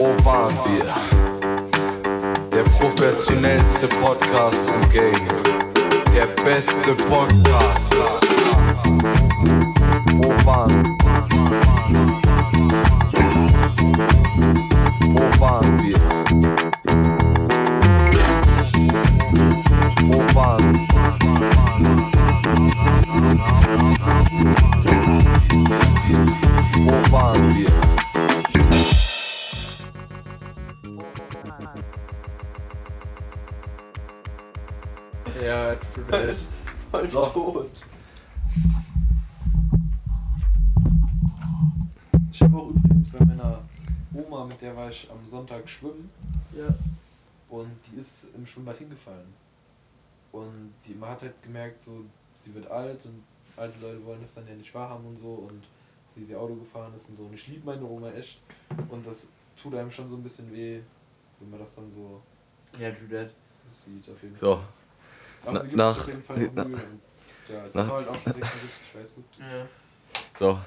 Wo waren wir? Der professionellste Podcast im Game. Der beste Podcast. Wo waren Wo im Schwimmbad hingefallen. Und die, man hat halt gemerkt, so, sie wird alt und alte Leute wollen das dann ja nicht wahrhaben und so und wie sie Auto gefahren ist und so. Und ich liebe meine Oma echt und das tut einem schon so ein bisschen weh, wenn man das dann so Ja, tut das. sieht auf jeden Fall. So, Aber Na- sie gibt nach- auf jeden Fall noch na- Mühe. Ja, das nach- war halt auch schon 76, weißt du. Ja. so.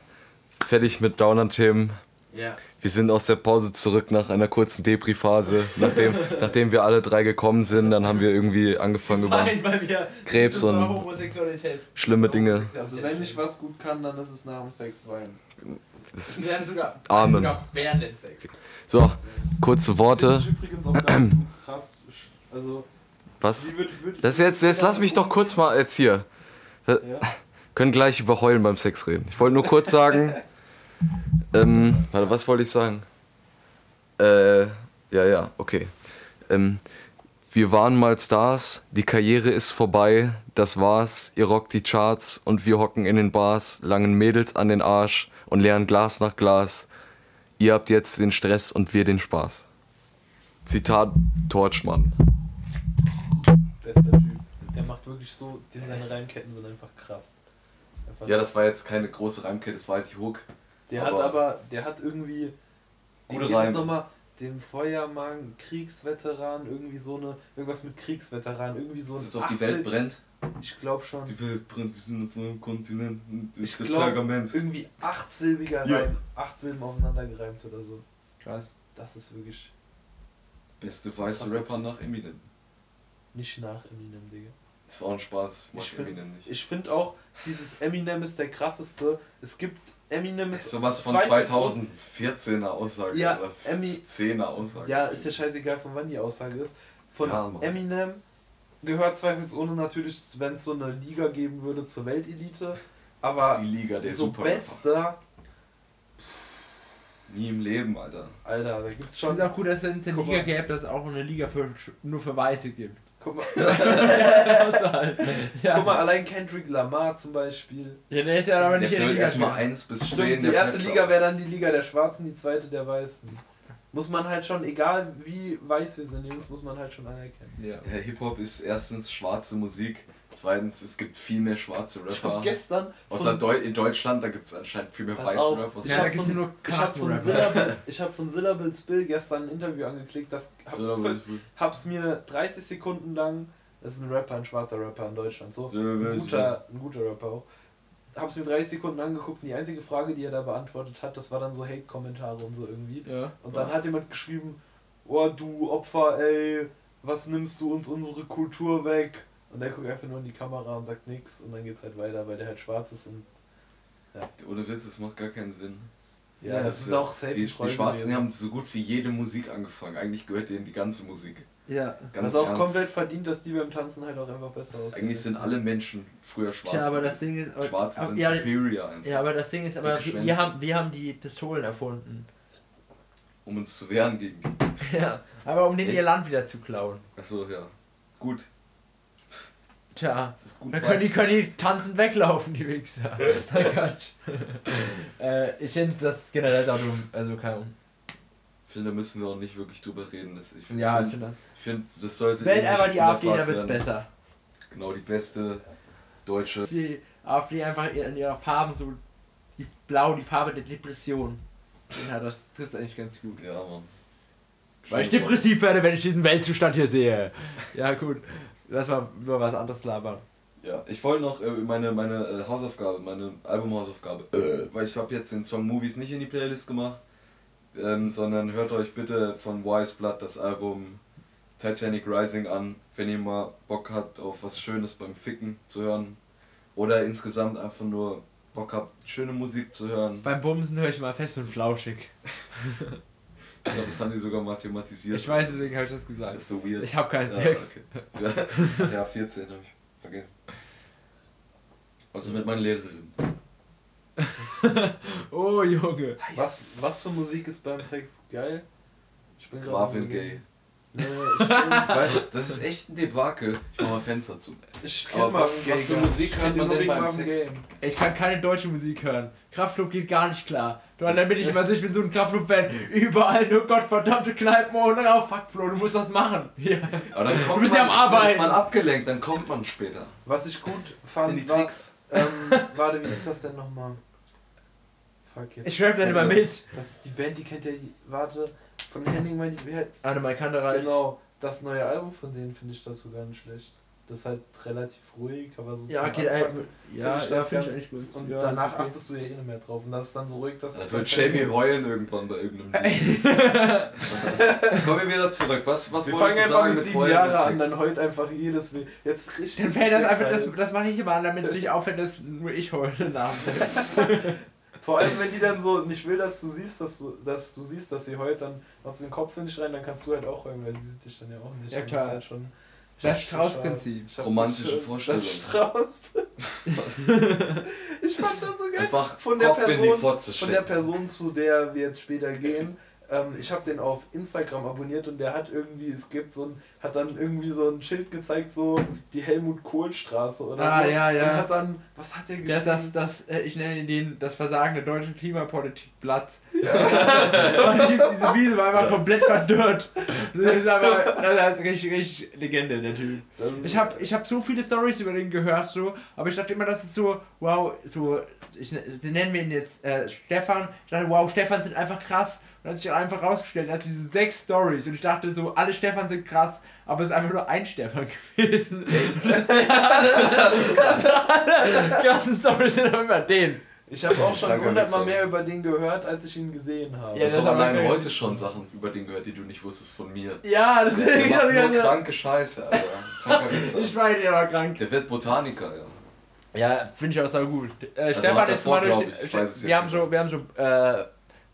Fertig mit Downer-Themen. Ja. Wir sind aus der Pause zurück nach einer kurzen Depri-Phase. Nachdem, nachdem wir alle drei gekommen sind, dann haben wir irgendwie angefangen über Nein, weil wir Krebs und schlimme Dinge. Also wenn ich was gut kann, dann ist es nach dem Sex weinen. Das, Wir werden sogar, Amen. sogar während dem Sex. so, kurze Worte. Krass. Also, Was? Das jetzt, jetzt lass mich doch kurz mal jetzt hier. Ja. Können gleich über Heulen beim Sex reden. Ich wollte nur kurz sagen. ähm, warte, was wollte ich sagen? Äh, ja, ja, okay. Ähm, wir waren mal Stars, die Karriere ist vorbei, das war's. Ihr rockt die Charts und wir hocken in den Bars, langen Mädels an den Arsch und leeren Glas nach Glas. Ihr habt jetzt den Stress und wir den Spaß. Zitat Torchmann. Bester Typ. Der macht wirklich so, die, seine Reimketten sind einfach krass. Einfach Ja, das war jetzt keine große Reimkette, das war halt die Hook. Der hat aber- aber, der hat irgendwie. Wie Gute geht das Reime. nochmal? Dem Feuermann, Kriegsveteran, irgendwie so eine. Irgendwas mit Kriegsveteran, irgendwie so ein. Dass es auf die 18 Welt brennt. Ich glaube schon. Die Welt brennt, wir sind auf einem Kontinent. Das Ich das glaube, Pergament. irgendwie achtsilbiger Ja. Reim, acht Silben aufeinander gereimt oder so. Krass. Das ist wirklich Beste weiße. Rapper nach Eminem. nicht nach Eminem, Digga. Das war auch ein Spaß, mag Ich find- Eminem nicht. Ich finde auch, dieses Eminem ist der krasseste. Es gibt Eminem Das ist. ist sowas von zweifellos- 2014er Aussage Ja, oder Emmy- 10er Aussage. Ja, ist ja scheißegal, von wann die Aussage ist. Von Ja. Eminem gehört zweifelsohne natürlich, wenn es so eine Liga geben würde, zur Weltelite. Aber Die Liga der so Super bester, Nie im Leben, Alter. Alter, da gibt's schon. finde auch gut, dass es eine Liga gäbe, dass es auch eine Liga für, nur für Weiße gibt. Guck mal, halt, ja. guck mal, allein Kendrick Lamar zum Beispiel. ja, der ist ja aber Der nicht in der Liga. erstmal drin. 1 bis 10 Stimmt, die der erste Plätze Liga wäre dann die Liga der Schwarzen, die zweite der Weißen. Muss man halt schon, egal wie weiß wir sind, Jungs, muss man halt schon anerkennen. Ja. Ja, Hip-Hop ist erstens schwarze Musik. Zweitens, es gibt viel mehr schwarze Ich hab Rapper. gestern. Außer Deu in Deutschland, da gibt es anscheinend viel mehr weiße auf, Rapper. Ich Ja, hab da gibt's von- nur Ich habe von, ich hab von Syllables Bill gestern ein Interview angeklickt, das hab, hab's mir 30 Sekunden lang, das ist ein Rapper, ein schwarzer Rapper in Deutschland, so ein guter, ein guter Rapper auch. Hab's mir 30 Sekunden angeguckt und die einzige Frage, die er da beantwortet hat, das war dann so Hate-Kommentare und so irgendwie. Ja. Und dann hat jemand geschrieben, oh du Opfer, ey, was nimmst du uns unsere Kultur weg? Und der guckt einfach nur in die Kamera und sagt nix und dann geht's halt weiter, weil der halt schwarz ist und Ohne Witz, das macht gar keinen Sinn. ja, das ist auch safe Die, die Schwarzen die gewesen. haben so gut wie jede Musik angefangen. Eigentlich gehört denen die ganze Musik. Ja, Ganz das ist auch ernst. komplett verdient, dass die beim Tanzen halt auch einfach besser aussehen. Eigentlich sind alle Menschen früher schwarz. Tja, aber das Ding ist. Schwarze aber- sind ja, superior einfach. ja, aber das Ding ist, aber wir, haben, wir haben die Pistolen erfunden. Um uns zu wehren gegen. Ja, aber um denen Echt? ihr Land wieder zu klauen. Achso, ja. Gut. Tja. Das ist gut. Dann können die, können die tanzend weglaufen, die Wichser. Nein, Quatsch. äh, ich finde das generell auch dumm. Also kaum. Ich finde, da müssen wir auch nicht wirklich drüber reden. Das, ich finde, Ja, ich finde finde, das sollte. Wenn eh aber die AfD, dann wird's werden. besser. Genau, die beste deutsche. Die AfD einfach in ihrer Farben so. Die Blau, die Farbe der Depression. Ja, das trifft eigentlich ganz gut. Ja, Mann. Weil ich depressiv werde, wenn ich diesen Weltzustand hier sehe. Ja, gut. Lass mal über was anderes labern. Ja, ich wollte noch äh, meine, meine äh, Hausaufgabe, meine Albumhausaufgabe, äh, weil ich habe jetzt den Song Movies nicht in die Playlist gemacht. ähm, sondern hört euch bitte von Wise Blood das Album Titanic Rising an, wenn ihr mal Bock habt auf was Schönes beim Ficken zu hören. Oder insgesamt einfach nur Bock habt, schöne Musik zu hören. Beim Bumsen höre ich mal fest und flauschig. Ich glaube, das haben die sogar mathematisiert. Ich weiß, deswegen habe ich das Das gesagt. ist so weird. Ich habe keinen ja, Sex. okay. ja, ja, 14 habe ich vergessen. Also mit meiner Lehrerin. Oh Junge. Was, was für Musik ist beim Sex geil? Ich bin gerade Marvin am Gaye. Nee, ich bin, Weil das ist echt ein Debakel. Ich mach mal Fenster zu. ich Aber kenn was- was für. Musik Ich hört man nur denn beim Sex? Gaye. Ich kann keine deutsche Musik hören. Kraftklub geht gar nicht klar. Du, dann bin ich immer so, ich bin so ein Kraftklub-Fan. Überall nur gottverdammte Kneipen und oh fuck Flo, du musst was machen. Ja. Aber dann kommt bist ja man, am Arbeiten. dann ist man abgelenkt, dann kommt man später. Was ich gut fand, sind die war, Tricks. ähm, warte, wie ist das denn nochmal? Fuck jetzt. Ich rap dann immer mit. Das ist die Band, die kennt ja, warte, von Henning meinte ich, wer- Annemal Kantereit. genau, das neue Album von denen finde ich dazu gar nicht schlecht. Das ist halt relativ ruhig, aber so Ja, zum geht Anfang ein, ja, find ich ja, das finde ich eigentlich gut. Und ja, danach okay. achtest du ja eh nicht mehr drauf. Und das ist dann so ruhig, dass Da es wird halt Jamie heulen irgendwann bei irgendeinem Lied. Kommen wir wieder zurück. Was, was Wir wolltest fangen du einfach sagen mit mit sieben Heulen Jahre mit an, dann heult einfach jedes Will. Jetzt richtig. Dann fällt das einfach, das, das mache ich immer an, damit es nicht auffällt, dass nur ich heule nach. Vor allem, wenn die dann so nicht will, dass du siehst, dass du, dass du siehst, dass sie heult, dann machst du den Kopf in dich rein, dann kannst du halt auch heulen, weil sie sieht dich dann ja auch nicht. Ja, klar. ist halt schon Das Strauß-Prinzip. Romantische das- Vorstellung. Das Strauß. Ich fand das so geil. Einfach Von der Kopf in die Person- Fotze Von der. Person, zu der wir jetzt später gehen, ähm, ich habe den auf Instagram abonniert und der hat irgendwie, es gibt so ein, hat dann irgendwie so ein Schild gezeigt, so die Helmut Kohl Straße oder Ah, so. ja, ja. Und hat dann, was hat der Ja, geschrieben? das, das, äh, ich nenne den das Versagen der deutschen Klimapolitik-Platz. Und ich- diese Wiese war einfach komplett verdörrt. Das ist aber das ist richtig, richtig Legende, der Typ. Ich habe ich hab so viele Stories über den gehört, so, aber ich dachte immer, das ist so, wow, so, ich, den nennen wir ihn jetzt äh, Stefan. Ich dachte, wow, Stefan sind einfach krass. Und dann hat sich dann einfach rausgestellt, dass diese sechs Stories und ich dachte so, alle Stefan sind krass, aber es ist einfach nur ein Stefan gewesen. Das, das ist krass. Alle krassen Stories sind immer den. Ich habe auch schon hundertmal mehr über den gehört, als ich ihn gesehen habe. Ja, Du hast das doch haben wir alleine heute schon Sachen über den gehört, die du nicht wusstest von mir. Ja, Der deswegen macht hab ich nur gesagt, kranke Scheiße, Alter. Kranker ich meine, der war krank. Der wird Botaniker, ja. Ja, finde ich auch so gut. Äh, Also Stefan ist mal durch. ich. Ich weiß es wir, jetzt haben so, wir haben so äh,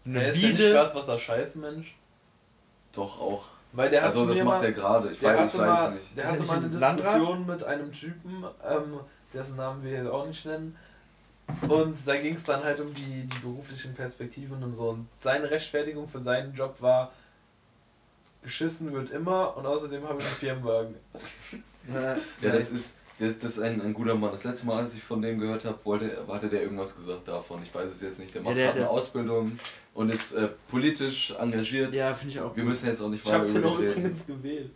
eine Der ist ja nicht Wiese. Gaswasser scheißen, Mensch. Doch auch. Weil der hat Also das macht er gerade. Ich weiß, ich hatte weiß mal, nicht. Der Ist hatte er mal nicht eine? Diskussion mit einem Typen, ähm, dessen Namen wir jetzt auch nicht nennen. Und da ging es dann halt um die, die beruflichen Perspektiven und so. Und seine Rechtfertigung für seinen Job war, geschissen wird immer und außerdem habe ich einen Firmenwagen. Ja, das ist, das, das ist ein, ein guter Mann. Das letzte Mal, als ich von dem gehört habe, wollte, hatte der irgendwas gesagt davon. Ich weiß es jetzt nicht. Der macht der- gerade eine Ausbildung und ist äh, politisch engagiert. ja, finde ich auch. Wir müssen jetzt auch nicht Ich habe weiter den auch übrigens gewählt.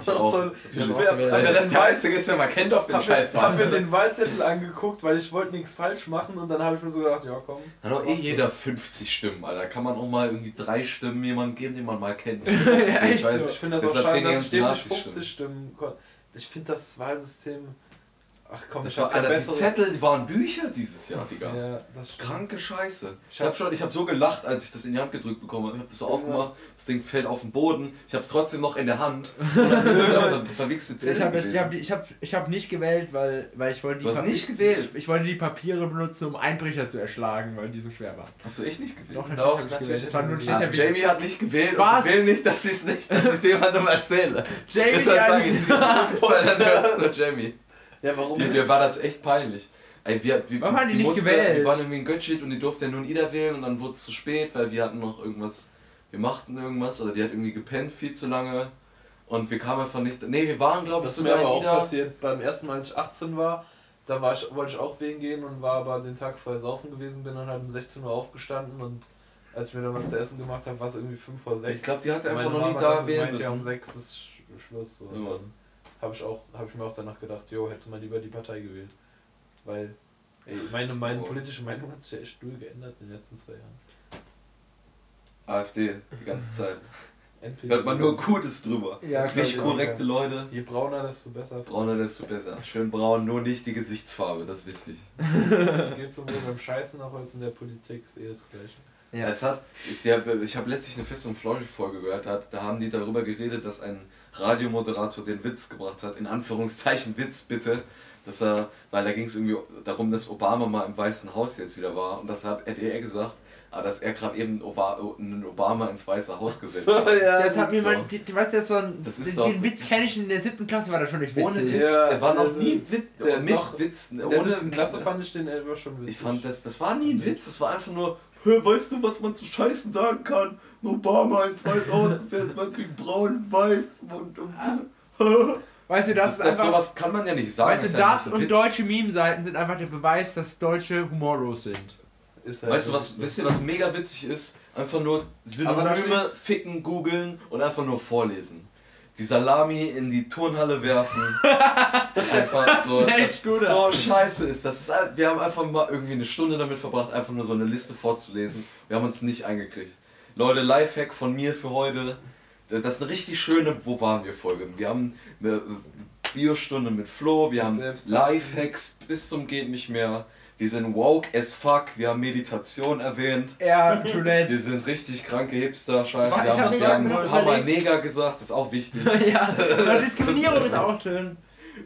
Ich auch. So, Natürlich. ich mir Aber das der Einzige ist, der man kennt auf den Hab Scheiß hab mir den Wahlzettel angeguckt, weil ich wollte nichts falsch machen und dann habe ich mir so gedacht, ja komm. Hat auch eh jeder 50 Stimmen, Alter. Kann man auch mal irgendwie drei Stimmen jemandem geben, den man mal kennt. Ja, echt Ich so. Ich finde das auch schade, dass ich dem ganzen nicht Nazis 50 Stimmen konnte. Ich finde das Wahlsystem. Ach komm, Das ich war, Alter, die bessere- Zettel die waren Bücher dieses Jahr, Digga. Ja, das stimmt. Kranke Scheiße. Ich Ich habe hab- schon, ich habe so gelacht, als ich das in die Hand gedrückt bekommen habe. Ich habe das so Ja. aufgemacht, das Ding fällt auf den Boden. Ich habe es trotzdem noch in der Hand. So, das ist einfach ver verwichste Zettel. Ich habe ich hab, ich hab, ich hab nicht gewählt, weil, weil ich wollte die Du hast Papier- nicht gewählt? Ich, ich wollte die Papiere benutzen, um Einbrecher zu erschlagen, weil die so schwer waren. Hast du echt nicht gewählt? Doch, Doch, ich natürlich gewählt. Das war nur ein Witz. Jamie hat nicht gewählt Was? und sie will nicht, dass ich es nicht, dass ich es jemandem erzähle. Jamie, Deshalb die sage ich es. Weil dann hört nur Jamie. Ja, warum Mir, mir war das echt peinlich. Ey, wir, wir, Warum haben die nicht musste, gewählt? Wir waren irgendwie in Göttsched und die durfte ja nur Ida wählen und dann wurde es zu spät, weil wir hatten noch irgendwas, wir machten irgendwas oder die hat irgendwie gepennt viel zu lange und wir kamen einfach nicht. Nee, wir waren glaube ich Das ist mir sogar aber in auch Ida. passiert. Beim ersten Mal, als ich 18 war, da war ich, wollte ich auch wählen gehen und war aber den Tag vorher saufen gewesen, bin dann halt um 16 Uhr aufgestanden und als ich mir dann was zu essen gemacht habe, war es irgendwie 5 vor 6. Ich glaube, die hat einfach Meine noch nie Mama da wählen gemeint, ja, um müssen. 6 ist Sch- Schluss. So. Und Ja. Habe ich, auch- hab ich mir auch danach gedacht, jo, hättest du mal lieber die Partei gewählt. Weil ey, meine, meine Oh. politische Meinung hat sich ja echt null geändert in den letzten zwei Jahren. AfD, die ganze Zeit. NPD. Hört man nur Gutes drüber. Ja, klar, Nicht ja, korrekte Leute. Je brauner, desto besser. Brauner, desto besser. Schön braun, nur nicht die Gesichtsfarbe, das ist wichtig. Geht sowohl beim Scheißen auch als in der Politik, ist eh das Gleiche. Ja. Es hat, ich, ich habe letztlich eine Fest und Flauschig-Folge gehört, da haben die darüber geredet, dass ein Radiomoderator den Witz gebracht hat, in Anführungszeichen Witz bitte, dass er, weil da ging es irgendwie darum, dass Obama mal im Weißen Haus jetzt wieder war und das hat RDR gesagt, aber dass er gerade eben einen Obama ins Weiße Haus gesetzt So, hat. ja, Das hat mir so. mal, weißt du, das war ein, Das ist den, doch- den Witz kenne ich in der siebten Klasse, war das schon nicht witzig. Ohne Witz, Ja, der war noch also, nie Witz, der- mit doch, Witz, In der ohne siebten Klasse fand ich den Elfer schon witzig. Ich fand das, das war nie ein Witz, das war einfach nur, "Hä, weißt du, was man zu Scheißen sagen kann? Ein Obama ins Weiß Haus, man kriegt braun und weiß und, und Weißt du, das, das, das ist einfach, sowas kann man ja nicht sagen. weißt du, ja das ein und Witz. deutsche Meme-Seiten sind einfach der Beweis, dass Deutsche humorlos sind. Ist halt Weißt du was, wisst ihr was mega witzig ist? Einfach nur Synonyme ficken, googeln und einfach nur vorlesen. Die Salami in die Turnhalle werfen. einfach so, das gut, so scheiße ist. Das ist. ein- Wir haben einfach mal irgendwie eine Stunde damit verbracht, einfach nur so eine Liste vorzulesen. Wir haben uns nicht eingekriegt. Leute, Lifehack von mir für heute. Das das ist eine richtig schöne Wo waren wir Folge. Wir haben eine Biostunde mit Flo, wir haben Lifehacks bis zum geht nicht mehr. Wir sind woke as fuck, wir haben Meditation erwähnt. Ja, Toilette. Wir sind richtig kranke Hipster, scheiße. Was, Wir haben, wir haben ein paar Mal Neger gesagt, das ist auch wichtig. ja, Diskriminierung ist auch schön.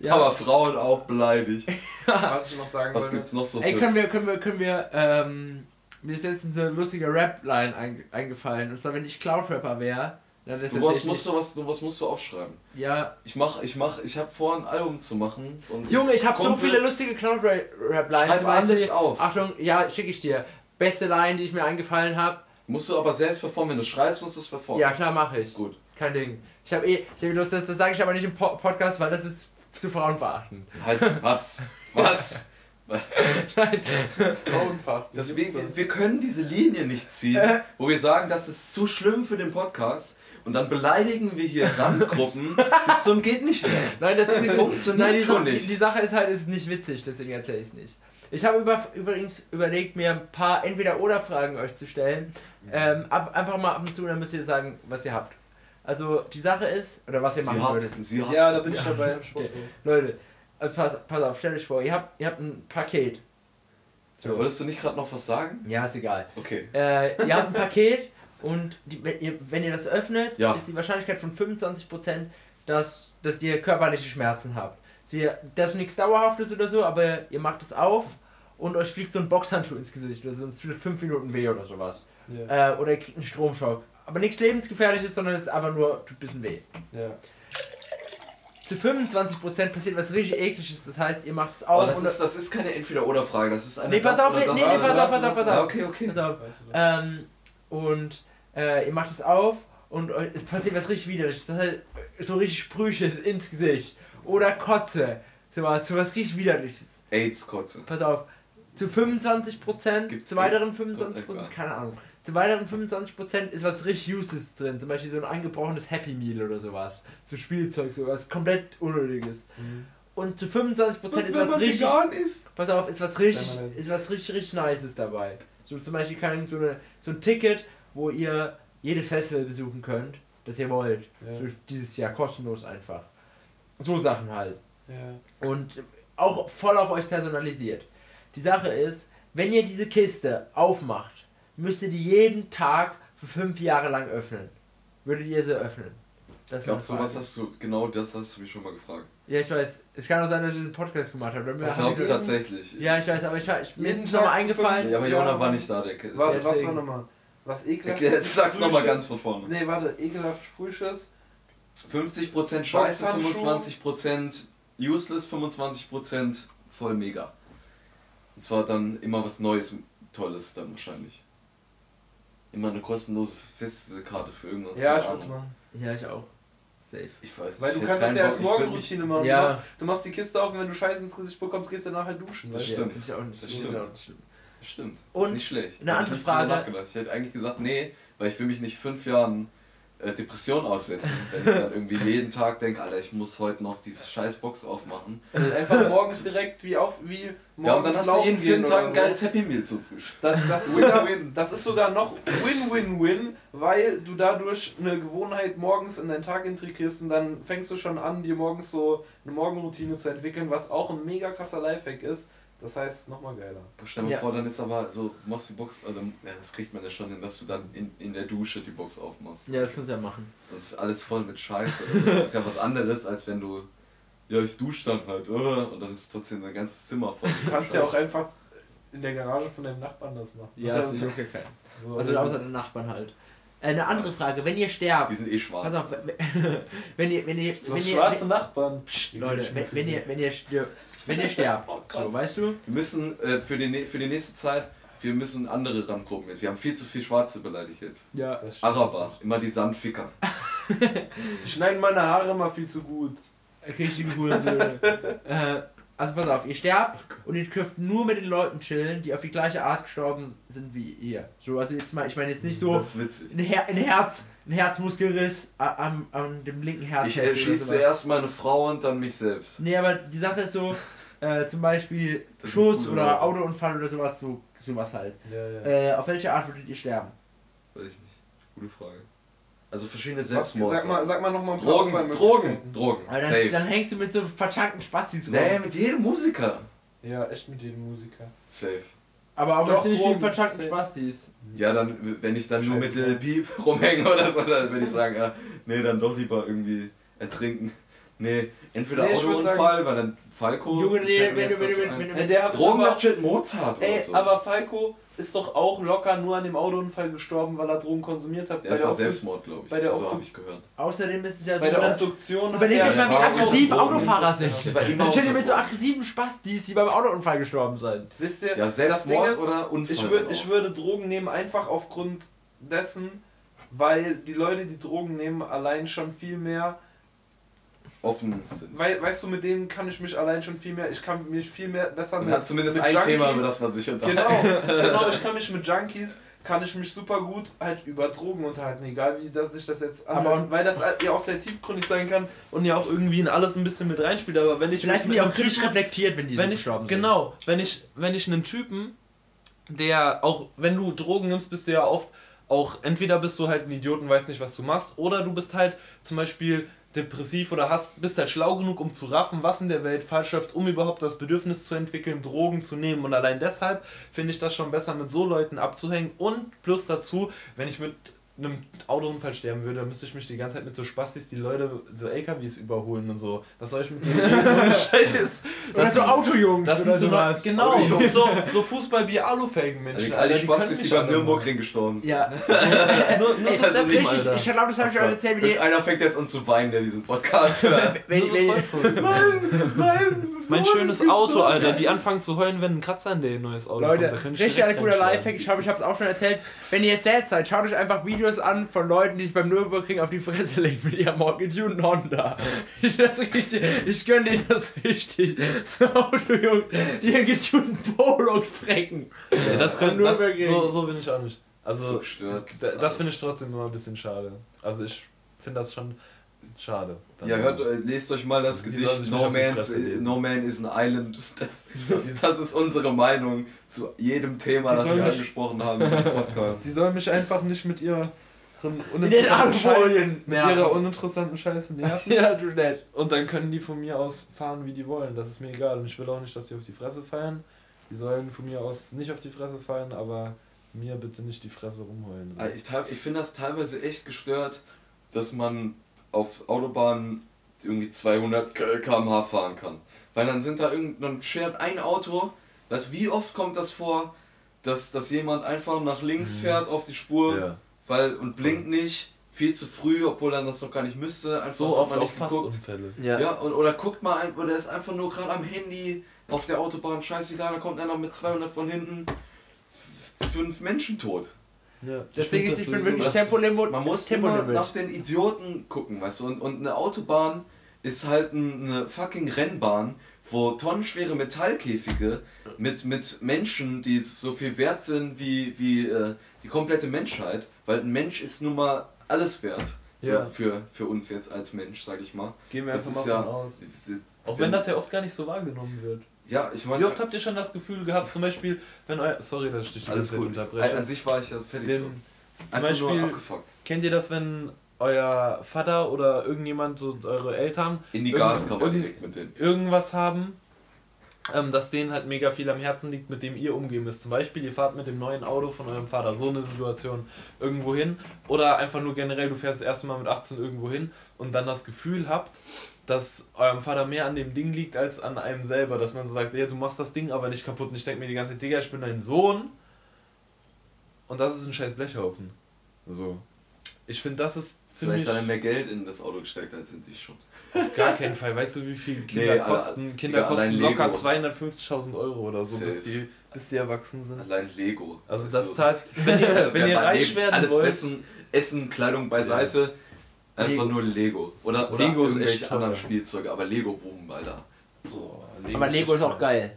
Ja. Aber Frauen auch beleidigt. Was ich noch sagen Was wollte. gibt's noch so Ey, können wir, können wir, können wir, ähm, mir ist letztens so eine lustige Rap-Line ein, eingefallen. Und zwar, wenn ich Cloud-Rapper wäre, dann ist Du was musst du was, du was musst du aufschreiben. Ja. Ich mach, ich mach, ich hab vor, ein Album zu machen. Und Junge, ich habe so viele lustige Cloud-Rap-Lines. Schreib alles auf. Achtung, ja, schicke ich dir. Beste Line, die ich mir eingefallen habe. Musst du aber selbst performen, wenn du schreist, musst du es performen. Ja, klar, mache ich. Gut. Kein Ding. Ich habe eh, ich habe Lust, das, das sage ich aber nicht im po Podcast, weil das ist zu frauenverachtend. Halt, was? Was? Nein. Frauenfach. Deswegen, wir, wir können diese Linie nicht ziehen, wo wir sagen, das ist zu schlimm für den Podcast und dann beleidigen wir hier Randgruppen bis zum geht nicht mehr. Nein, das, Das ist funktioniert Nein, die, so nicht. Die, die Sache ist halt, es ist nicht witzig, deswegen erzähle ich es nicht. Ich habe über, übrigens überlegt, mir ein paar Entweder-Oder-Fragen euch zu stellen. Ähm, ab, einfach mal ab und zu, dann müsst ihr sagen, was ihr habt. Also, die Sache ist, oder was ihr Sie machen hat, würdet. sie hat. Ja, da bin ich dabei. Okay. Leute, also pass, pass auf, stellt euch vor, ihr habt, ihr habt ein Paket. So. Wolltest du nicht gerade noch was sagen? Ja, ist egal. Okay. Äh, ihr habt ein Paket und die, wenn, ihr, wenn ihr das öffnet, Ja. ist die Wahrscheinlichkeit von 25%, dass, dass ihr körperliche Schmerzen habt. Sie, das ist nichts Dauerhaftes oder so, aber ihr macht es auf und euch fliegt so ein Boxhandschuh ins Gesicht oder so, und es tut 5 Minuten weh oder sowas. Ja. Äh, oder ihr kriegt einen Stromschock. Aber nichts lebensgefährliches, sondern es ist einfach nur, tut ein bisschen weh. ja. Zu 25% passiert was richtig ekliges, das heißt, ihr macht es auf Aber das und ist, das ist keine Entweder-Oder Frage, das ist eine Nee, pass auf, nee, nee, pass auf, pass auf, pass auf. okay, okay. Pass auf. Ähm, und äh, ihr macht es auf und es passiert was richtig widerliches. Das heißt, so richtig Sprüche ins Gesicht. Oder Kotze. Sowas, sowas richtig widerliches. AIDS-Kotze. Pass auf. Zu 25%, Gibt's zu weiteren AIDS? 25%, Egal. keine Ahnung. Zu weiteren 25% ist was richtig Uses drin. Zum Beispiel so ein eingebrochenes Happy Meal oder sowas. So Spielzeug, sowas komplett Unnötiges. Mhm. Und zu 25% ist wenn was man richtig. vegan ist? Pass auf, ist was richtig, ist was richtig, richtig Nices dabei. So zum Beispiel kann so, eine, so ein Ticket, wo ihr jedes Festival besuchen könnt, das ihr wollt. Ja. So dieses Jahr kostenlos einfach. So Sachen halt. Ja. Und auch voll auf euch personalisiert. Die Sache ist, wenn ihr diese Kiste aufmacht, müsst ihr die jeden Tag für fünf Jahre lang öffnen. Würdet ihr sie öffnen? Das Ich glaube, sowas hast du, genau das hast du mich schon mal gefragt. Ja, ich weiß. Es kann auch sein, dass ich diesen Podcast gemacht habe. Ich glaube tatsächlich. Ja, ich weiß, aber ich, ich mir ist es nochmal eingefallen. Ja, aber. Jona war nicht da, der. Warte, was war nochmal? Was ekelhaft. Okay, sag's nochmal ganz von vorne. Nee, warte, ekelhaft Sprüches. 50% Scheiße, Boxhandschuh. 25% useless, 25% voll mega. Und zwar dann immer was Neues, Tolles dann wahrscheinlich. Immer eine kostenlose Festivalkarte für irgendwas. Ja, ich würde machen. Ja, ich auch. Safe. Ich weiß Weil ich du kannst das ja als Morgenroutine machen. Ja. Du, machst, du machst die Kiste auf und wenn du Scheiße ins Gesicht bekommst, gehst du nachher duschen. Das stimmt. Finde ich auch nicht, Das finde ich stimmt. Stimmt. Und ist nicht schlecht. eine Hab andere ich Frage. nachgedacht. Ich hätte eigentlich gesagt, nee, weil ich will mich nicht fünf Jahren äh, Depression aussetzen, wenn ich dann irgendwie jeden Tag denke, Alter, ich muss heute noch diese scheiß Box aufmachen. Also einfach morgens direkt wie auf wie morgens Ja, und dann hast du laufen jeden vierten Tag ein so. geiles Happy Meal zum Frühstück. Das, das, ist sogar, das ist sogar noch Win-Win-Win, weil du dadurch eine Gewohnheit morgens in deinen Tag integrierst und dann fängst du schon an, dir morgens so eine Morgenroutine zu entwickeln, was auch ein mega krasser Lifehack ist. Das heißt, nochmal geiler. Stell dir Ja. vor, dann ist aber so, du machst die Box, also, ja, das kriegt man ja schon hin, dass du dann in, in der Dusche die Box aufmachst. Ja, das kannst du ja machen. Sonst ist alles voll mit Scheiße. Oder so. Das ist ja was anderes, als wenn du, ja, ich dusche dann halt, und dann ist trotzdem dein ganzes Zimmer voll. Du kannst ja auch einfach in der Garage von deinem Nachbarn das machen. Ja, das juckt ja keinen. so, Also außer den Nachbarn halt. Äh, Eine andere Frage, wenn ihr sterbt, Die sind eh schwarz. pass auf, wenn ihr, wenn ihr, wenn ihr, schwarze Nachbarn. Psst, wenn, Leute, wenn, wenn ihr, wenn ihr stirbt, wenn ihr sterbt, so, weißt du? Wir müssen äh, für, die, nä- für die nächste Zeit, wir müssen andere Randgruppen jetzt. Wir haben viel zu viel Schwarze beleidigt jetzt. Ja. Das stimmt. Araber, immer die Sandficker. Die schneiden meine Haare immer viel zu gut. Richtige Hurensöhne. äh, also pass auf, ihr sterbt und ihr dürft nur mit den Leuten chillen, die auf die gleiche Art gestorben sind wie ihr. So, also jetzt mal, ich meine jetzt nicht so Das ist witzig. ein, Her ein Herz, ein Herzmuskelriss a- am, am dem linken Herz. Ich erschieße zuerst meine Frau und dann mich selbst. Nee, aber die Sache ist so, äh, zum Beispiel Das Schuss oder Leute. Autounfall oder sowas, so, sowas halt. Ja, ja. Äh, auf welche Art würdet ihr sterben? Weiß ich nicht. Gute Frage. Also verschiedene Selbstmorde. sag mal, sag mal nochmal ein paar Drogen, Drogen, Auswahlmöglichkeiten. Drogen. Weil dann, Safe. dann hängst du mit so verchankten Spastis rum. Nee, mit jedem Musiker. Ja, echt mit jedem Musiker. Safe. aber auch Doch, mit ziemlich vielen Drogen. verchankten Safe. Spastis. Ja, dann, wenn ich dann nur mit Scheiße. Lil Peep rumhänge oder so, dann würde ich sagen, ja, nee, dann doch lieber irgendwie ertrinken. Nee, entweder Nee, Autounfall, weil dann Falco. Junge, nee, wenn du, wenn du, wenn du, wenn du, wenn Drogen so. aber Falco ist doch auch locker nur an dem Autounfall gestorben, weil er Drogen konsumiert hat. ja, das war Selbstmord, glaube ich. bei der so habe ich gehört. Außerdem ist es ja so, Bei der dann- Obduktion hat Überleg er- euch mal, wie aggressiv Autofahrer sind. Dann stell dir mit so aggressiven Spastis, die beim Autounfall gestorben sind. Wisst ihr, Ja, das Ding Selbstmord ist, oder Unfall. ich, würd, ich würde Drogen nehmen, einfach aufgrund dessen, weil die Leute, die Drogen nehmen, allein schon viel mehr, offen sind. wei weißt du, mit denen kann ich mich allein schon viel mehr, ich kann mich viel mehr besser Man mit, hat zumindest mit ein Junkies, Thema, über das man sich unterhält. Genau, genau, ich kann mich mit Junkies, kann ich mich super gut halt über Drogen unterhalten, egal wie das sich das jetzt Aber- anhört, weil das halt ja auch sehr tiefgründig sein kann und ja auch irgendwie in alles ein bisschen mit reinspielt, aber wenn ich Vielleicht sind mit die auch einem kritisch Typen- reflektiert, wenn die wenn so ich, gestorben genau, wenn ich, wenn ich einen Typen, der auch, wenn du Drogen nimmst, bist du ja oft auch, entweder bist du halt ein Idiot und weißt nicht, was du machst, oder du bist halt zum Beispiel depressiv oder hast, bist halt schlau genug, um zu raffen, was in der Welt falsch läuft, um überhaupt das Bedürfnis zu entwickeln, Drogen zu nehmen. Und allein deshalb finde ich das schon besser, mit so Leuten abzuhängen. Und plus dazu, wenn ich mit einem Autounfall sterben würde, dann müsste ich mich die ganze Zeit mit so Spastis, die Leute so LKWs überholen und so. Was soll ich mit denen Scheiß? Das so sind- Autojungs das sind so, sowas. genau, Autojungs. so, so Fußball-Bier-Alufelgen-Menschen. Also, all die Spastis, die mich beim Nürburgring gestorben sind. Ja, Nur, nur Ey, so also nicht, ich, ich glaube, das habe ich euch erzählt, wie die, Einer fängt jetzt an zu weinen, der diesen Podcast hört. wenn, so wenn, Vollpfosten. Nein, Mein schönes Auto, Alter, die anfangen zu heulen, wenn ein Kratzer in der neues Auto Leute, kommt. Da ich richtig ein guter. Lifehack. Ich glaube, ich habe es auch schon erzählt. Wenn ihr sad seid, schaut euch einfach Videos an von Leuten, die sich beim Nürburgring auf die Fresse legen mit ihrem getunten Honda. Ich, das richtig, ich gönne denen das richtig. So Autojungs, die ihren getunten Polo frecken. Nee, das kann, das, Nürburgring. so, so bin ich auch nicht. Also, so gestört. da- das finde ich trotzdem immer ein bisschen schade. Also, ich finde das schon schade. Dann- Ja, hört, äh, lest euch mal das sollen Gedicht No, Man's, no Man is an Island. Das, das, das ist unsere Meinung zu jedem Thema, Die das wir mich- angesprochen haben in diesem Podcast. Sie sollen mich einfach nicht mit ihrer uninteressanten Scheiße, Alufolien. mit ihrer uninteressanten Scheiße nerven. Ja, du nett. Und dann können die von mir aus fahren, wie die wollen. Das ist mir egal. Und ich will auch nicht, dass die auf die Fresse fallen. Die sollen von mir aus nicht auf die Fresse fallen, aber mir bitte nicht die Fresse rumheulen. So. Ah, Ich, ich finde das teilweise echt gestört, dass man auf Autobahnen irgendwie 200 km/h fahren kann. Weil dann sind da irgend, dann schert ein Auto, das, wie oft kommt das vor, dass, dass jemand einfach nach links Mhm. fährt auf die Spur Ja. weil, und blinkt nicht, viel zu früh, obwohl er das noch gar nicht müsste. Einfach So oft man auch fast geguckt. Unfälle. Ja. Ja, und, oder guckt mal ein, oder ist einfach nur gerade am Handy auf der Autobahn, scheißegal, da kommt einer mit 200 von hinten, fünf Menschen tot. Ja. Deswegen ist, ich bin wirklich Tempolimit. Man muss immer Tempolimit. nach den Idioten gucken, weißt du, und, und eine Autobahn ist halt ein- eine fucking Rennbahn, wo tonnenschwere Metallkäfige mit, mit Menschen, die so viel wert sind wie, wie äh, die komplette Menschheit, weil ein Mensch ist nun mal alles wert. So Ja. für, für uns jetzt als Mensch, sag ich mal. Gehen wir Das einfach ist mal ja. aus. Auch wenn das ja oft gar nicht so wahrgenommen wird. Ja, ich meine. Wie oft habt ihr schon das Gefühl gehabt, zum Beispiel, wenn euer. Sorry, dass ich dich Alles gut. unterbreche. An sich war ich ja fertig so. Den, zum Einfach nur Beispiel, abgefuckt. kennt ihr das, wenn euer Vater oder irgendjemand, so eure Eltern, In die Gaskammer direkt mit denen. irgendwas haben ähm, dass denen halt mega viel am Herzen liegt, mit dem ihr umgehen müsst. Zum Beispiel, ihr fahrt mit dem neuen Auto von eurem Vater, so eine Situation, irgendwo hin. Oder einfach nur generell, du fährst das erste Mal mit 18 irgendwo hin und dann das Gefühl habt, dass eurem Vater mehr an dem Ding liegt als an einem selber. Dass man so sagt, ja, du machst das Ding aber nicht kaputt. Und ich denke mir die ganze Zeit, Digga, ich bin dein Sohn. Und das ist ein scheiß Blechhaufen. So. Ich finde, das ist ziemlich. Vielleicht hat er mehr Geld in das Auto gesteckt als in dich schon. Auf gar keinen Fall. Weißt du, wie viel Kinder Nee, kosten? Kinder Digga, kosten locker Lego. 250.000 Euro oder so, bis die, bis die erwachsen sind. Allein Lego. Also das zahlt, wenn ihr, wenn ihr Ja, reich werden Alles wollt, Essen, Essen, Kleidung beiseite. Einfach Lego. nur Lego. Oder, oder Lego ist echt anderen teuer. Spielzeuge. Aber Lego Boom, Alter. Boah, Aber Lego ist auch geil.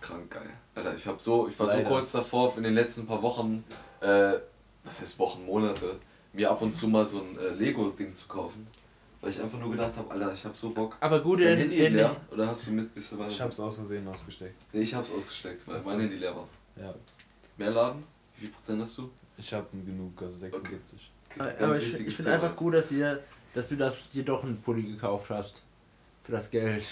Krank geil. Alter, ich hab so, ich war Leider. so kurz davor, in den letzten paar Wochen, äh, was heißt Wochen, Monate, mir ab und zu mal so ein äh, Lego-Ding zu kaufen. Weil ich einfach nur gedacht habe, Alter, ich hab so Bock. Aber gut, Ist dein in, Handy in, leer? Oder hast du mit bisschen weiter? Ich hab's aus Versehen ausgesteckt. Nee, ich hab's ausgesteckt, weil Ach so. mein Handy leer war. Ja, ups. Mehr laden? Wie viel Prozent hast du? Ich hab genug, also 76. aber Ganz ich, ich finde einfach gut, dass, ihr, dass du das dir doch einen Pulli gekauft hast. Für das Geld.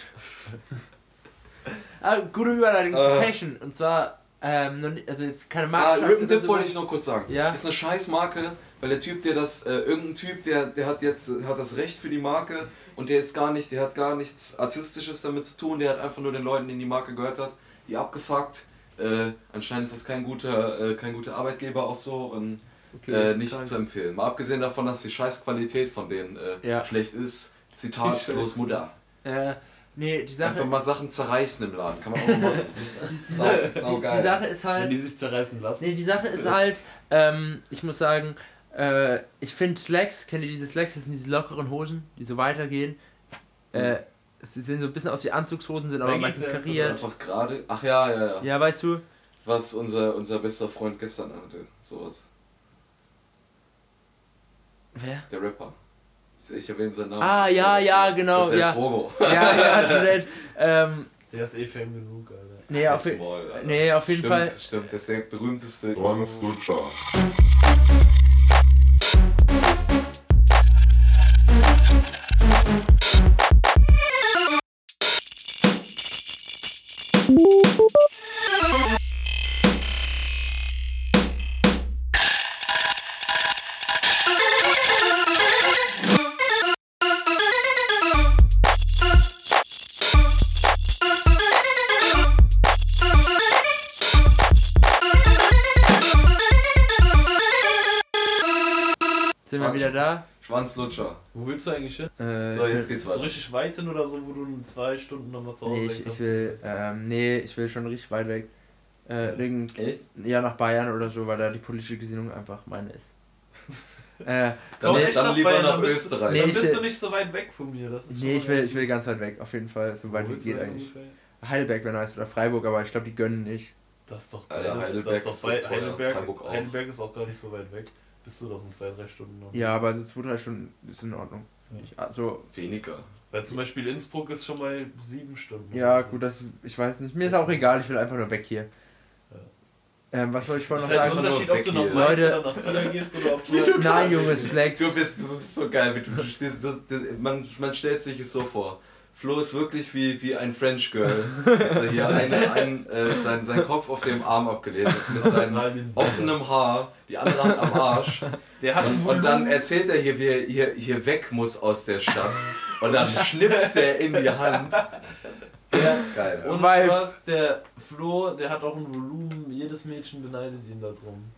ah, gute Überleitung zu Äh. Fashion. Und zwar, ähm, also jetzt keine Ah, Marke. Rip Dip wollte ich noch kurz sagen. Ja. Ist eine scheiß Marke, weil der Typ, der das, äh, irgendein Typ, der, der hat jetzt äh, hat das Recht für die Marke und der ist gar nicht, der hat gar nichts Artistisches damit zu tun, der hat einfach nur den Leuten, denen die Marke gehört hat, die abgefuckt. Äh, anscheinend ist das kein guter, äh, kein guter Arbeitgeber auch so und äh, nicht krank. zu empfehlen. Mal abgesehen davon, dass die scheiß Qualität von denen äh, Ja. schlecht ist. Zitat Flo's Mutter. Äh, nee, die Sache, Einfach mal Sachen zerreißen im Laden. Kann man auch mal machen. die, Sau- Sache, sau geil. die Sache ist Wenn halt. die sich zerreißen lassen. Nee, die Sache ist halt, ähm, ich muss sagen, äh, ich finde Slacks, kennt ihr diese Slacks? Das sind diese lockeren Hosen, die so weitergehen. Äh, sie sehen so ein bisschen aus wie Anzugshosen, sind aber meistens Pants, Das ist kariert. einfach gerade. Ach ja, ja, ja. Ja, weißt du? Was unser, unser bester Freund gestern hatte. Sowas. Wer? Der Rapper. Ich erwähne seinen Namen. Ah, ja, ja, genau, das ist ja. ja. Promo. Ja, ja, Student. Ähm, Der ist eh Fame genug, Alter. nee, auf, Maul, Alter. nee, auf jeden stimmt, Fall. Stimmt, das ist der berühmteste. Lutscher. Sind da? Schwanzlutscher. Wo willst du eigentlich hin? Äh, So, ich jetzt will, geht's So weiter. richtig weit hin oder so, wo du in zwei Stunden nochmal zu Hause nee, ich, hast? ich will, ähm, nee, ich will schon richtig weit weg. Äh, irgend, Echt? ja, nach Bayern oder so, weil da die politische Gesinnung einfach meine ist. äh, Dann, Komm, nee, dann nach lieber Bayern, nach dann Österreich. Nee, Dann ich bist will- du nicht so weit weg von mir. Das ist nee, ich will, ganz ich will ganz weit weg, auf jeden Fall, so weit wie geht eigentlich. ungefähr? Heidelberg wäre nice oder Freiburg, aber ich glaube, die gönnen nicht. Das ist doch Alter, das, ist doch so. Heidelberg ist auch gar nicht so weit weg. Bist du doch in zwei, drei Stunden noch. Ja, aber so zwei, drei Stunden ist in Ordnung. Ja. Ich, also, Weniger. Weil zum Beispiel Innsbruck ist schon mal sieben Stunden. ja, so. gut, das, ich weiß nicht. Mir ist auch egal, ich will einfach nur weg hier. Ähm, was wollte ich vorhin ist noch halt ein sagen? Unterschied, ob du hier. Mainz Leute. oder nach Trier gehst oder ob du... Nein, Junge, Slacks. Du bist, du bist so geil, wie du, du stehst, du, man, man stellt sich es so vor. Flo ist wirklich wie, wie ein French Girl, als er hier einen, einen, äh, sein, seinen Kopf auf dem Arm abgelehnt hat, mit seinem offenem Haar, die andere Hand am Arsch. Der hat Und, und dann erzählt er hier, wie er hier, hier weg muss aus der Stadt. Und dann schnipst er in die Hand. Geil. Und was, der Flo, der hat auch ein Volumen, jedes Mädchen beneidet ihn da drum.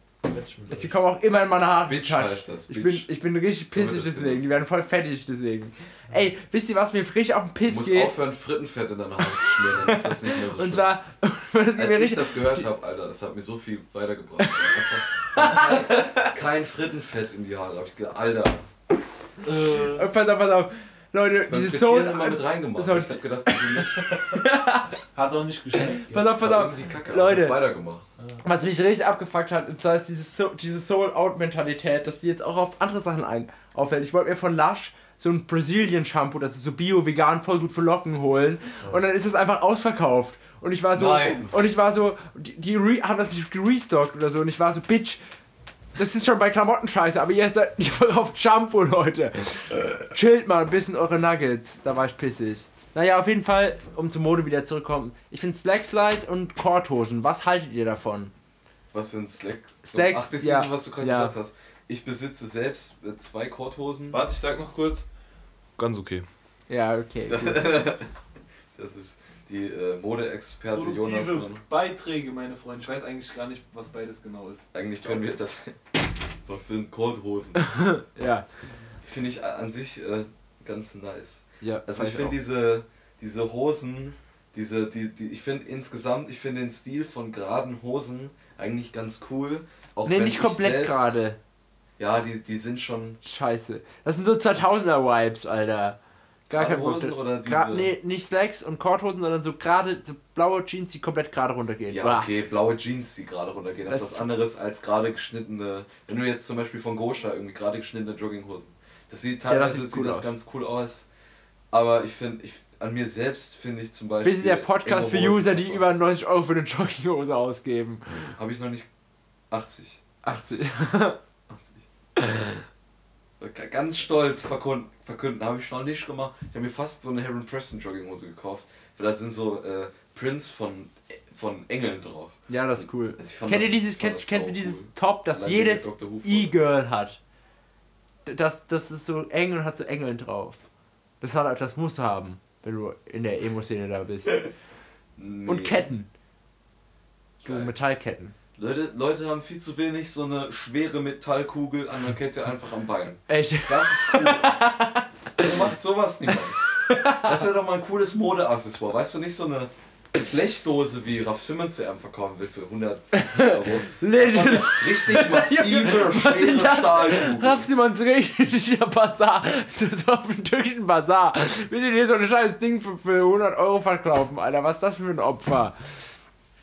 Die kommen auch immer in meine Haare. Bitch heißt das, Ich bin, Bitch. ich bin richtig So pissig das deswegen. genannt. Die werden voll fettig deswegen. Ey, wisst ihr, was mir richtig auf den Du Piss musst geht? aufhören, Frittenfett in deine Haare zu schmieren, dann ist das nicht mehr so Und zwar, was ich mir Als ich richtig. das gehört habe, Alter, das hat mir so viel weitergebracht. Einfach kein Frittenfett in die Haare. Hab ich gedacht, Alter, Äh, pass auf, pass auf. Leute, dieses Soul. immer mit reingemacht. Soul- Ich hab gedacht, hat auch nicht geschmeckt. Pass auf, pass auf. Leute. Was mich richtig abgefuckt hat, und zwar ist diese, so diese Soul-Out-Mentalität, dass die jetzt auch auf andere Sachen ein auffällt. Ich wollte mir von Lush so ein Brazilian-Shampoo, das ist so bio-vegan, voll gut für Locken holen. Und dann ist es einfach ausverkauft. Und ich war so, Nein. und ich war so, die, die haben das nicht gerestockt oder so. Und ich war so, Bitch, das ist schon bei Klamotten scheiße, aber ihr seid nicht voll auf Shampoo, Leute. Chillt mal ein bisschen eure Nuggets. Da war ich pissig. Naja, auf jeden Fall, um zur Mode wieder zurückkommen. Ich finde Slack Slice und Korthosen. Was haltet ihr davon? Was sind Slack? Slacks, Ach, das ist ja. so, was du gerade Ja. gesagt hast. Ich besitze selbst äh, zwei Korthosen. Warte, ich sag noch kurz. Ganz okay. Ja, okay. Gut. Das ist die äh, Modeexperte Jonas. Produktive Mann. Beiträge, meine Freunde. Ich weiß eigentlich gar nicht, was beides genau ist. Eigentlich können wir das. Für ein Korthosen. ja. Finde ich an sich äh, ganz nice. ja. Also ich finde diese, diese Hosen, diese, die, die, ich finde insgesamt, ich finde den Stil von geraden Hosen eigentlich ganz cool. Auch Nee, wenn nicht ich komplett gerade. Ja, die, die sind schon Scheiße. Das sind so 2000er-Vibes, Alter. Gar kein Bock. oder diese. Gra nee, nicht Slacks und Korthosen, sondern so gerade so blaue Jeans, die komplett gerade runtergehen. Ja, Bah. okay, blaue Jeans, die gerade runtergehen. Das ist Das- was anderes als gerade geschnittene. Wenn du jetzt zum Beispiel von Gosha irgendwie gerade geschnittene Jogginghosen. Das sieht Ja, das teilweise sieht sieht, das ganz cool aus. Aber ich finde, ich, an mir selbst finde ich zum Beispiel. Wir sind der Podcast für User, die über 90 Euro für eine Jogginghose ausgeben. Habe ich noch nicht. 80. 80. 80. Ganz stolz verkünden, verkünden habe ich noch nicht gemacht. Ich habe mir fast so eine Heron Preston Jogginghose gekauft. Weil da sind so äh, Prints von, von Engeln drauf. Ja, das ist cool. Also Kennt das- dieses, kennst, kennst du dieses cool. Top, das Allein jedes. E-Girl hat? Das, das ist so eng und hat so Engeln drauf. Das, hat, das musst du haben, wenn du in der Emo-Szene da bist. Nee. Und Ketten. So. Metallketten. Leute, Leute haben viel zu wenig so eine schwere Metallkugel an der Kette einfach am Bein. Echt? Das ist cool. so macht sowas niemand. Das wäre doch mal ein cooles Modeaccessoire. Weißt du, nicht so eine Blechdose wie Ralph Simmons der einem verkaufen will für 150 Euro. Richtig massive, schwere das? Stahlkugel. Raff Simons richtiger Bazar. So, so auf dem türkischen Bazar. Will dir dir so ein scheiß Ding für, für 100 Euro verkaufen, Alter? Was ist das für ein Opfer?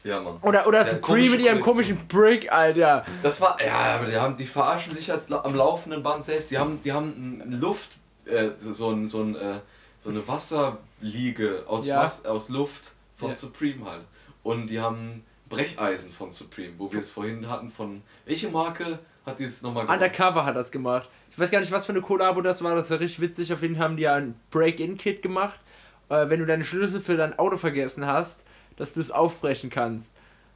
Ja, Mann. Oder, oder Supreme mit ihrem komischen Brick, Alter. Das war, ja, aber die, haben, die verarschen sich halt am laufenden Band selbst. Die haben, die haben Luft, äh, so, so, ein, so, ein, äh, so eine Wasserliege aus, Ja. Was, aus Luft von Ja. Supreme halt. Und die haben Brecheisen von Supreme, wo wir es vorhin hatten von. Welche Marke hat dieses nochmal gemacht? Undercover hat das gemacht. Ich weiß gar nicht, was für eine Kollabo das war. Das war richtig witzig. Auf jeden Fall haben die ja ein Break-In-Kit gemacht. Äh, wenn du deine Schlüssel für dein Auto vergessen hast, dass du es aufbrechen kannst.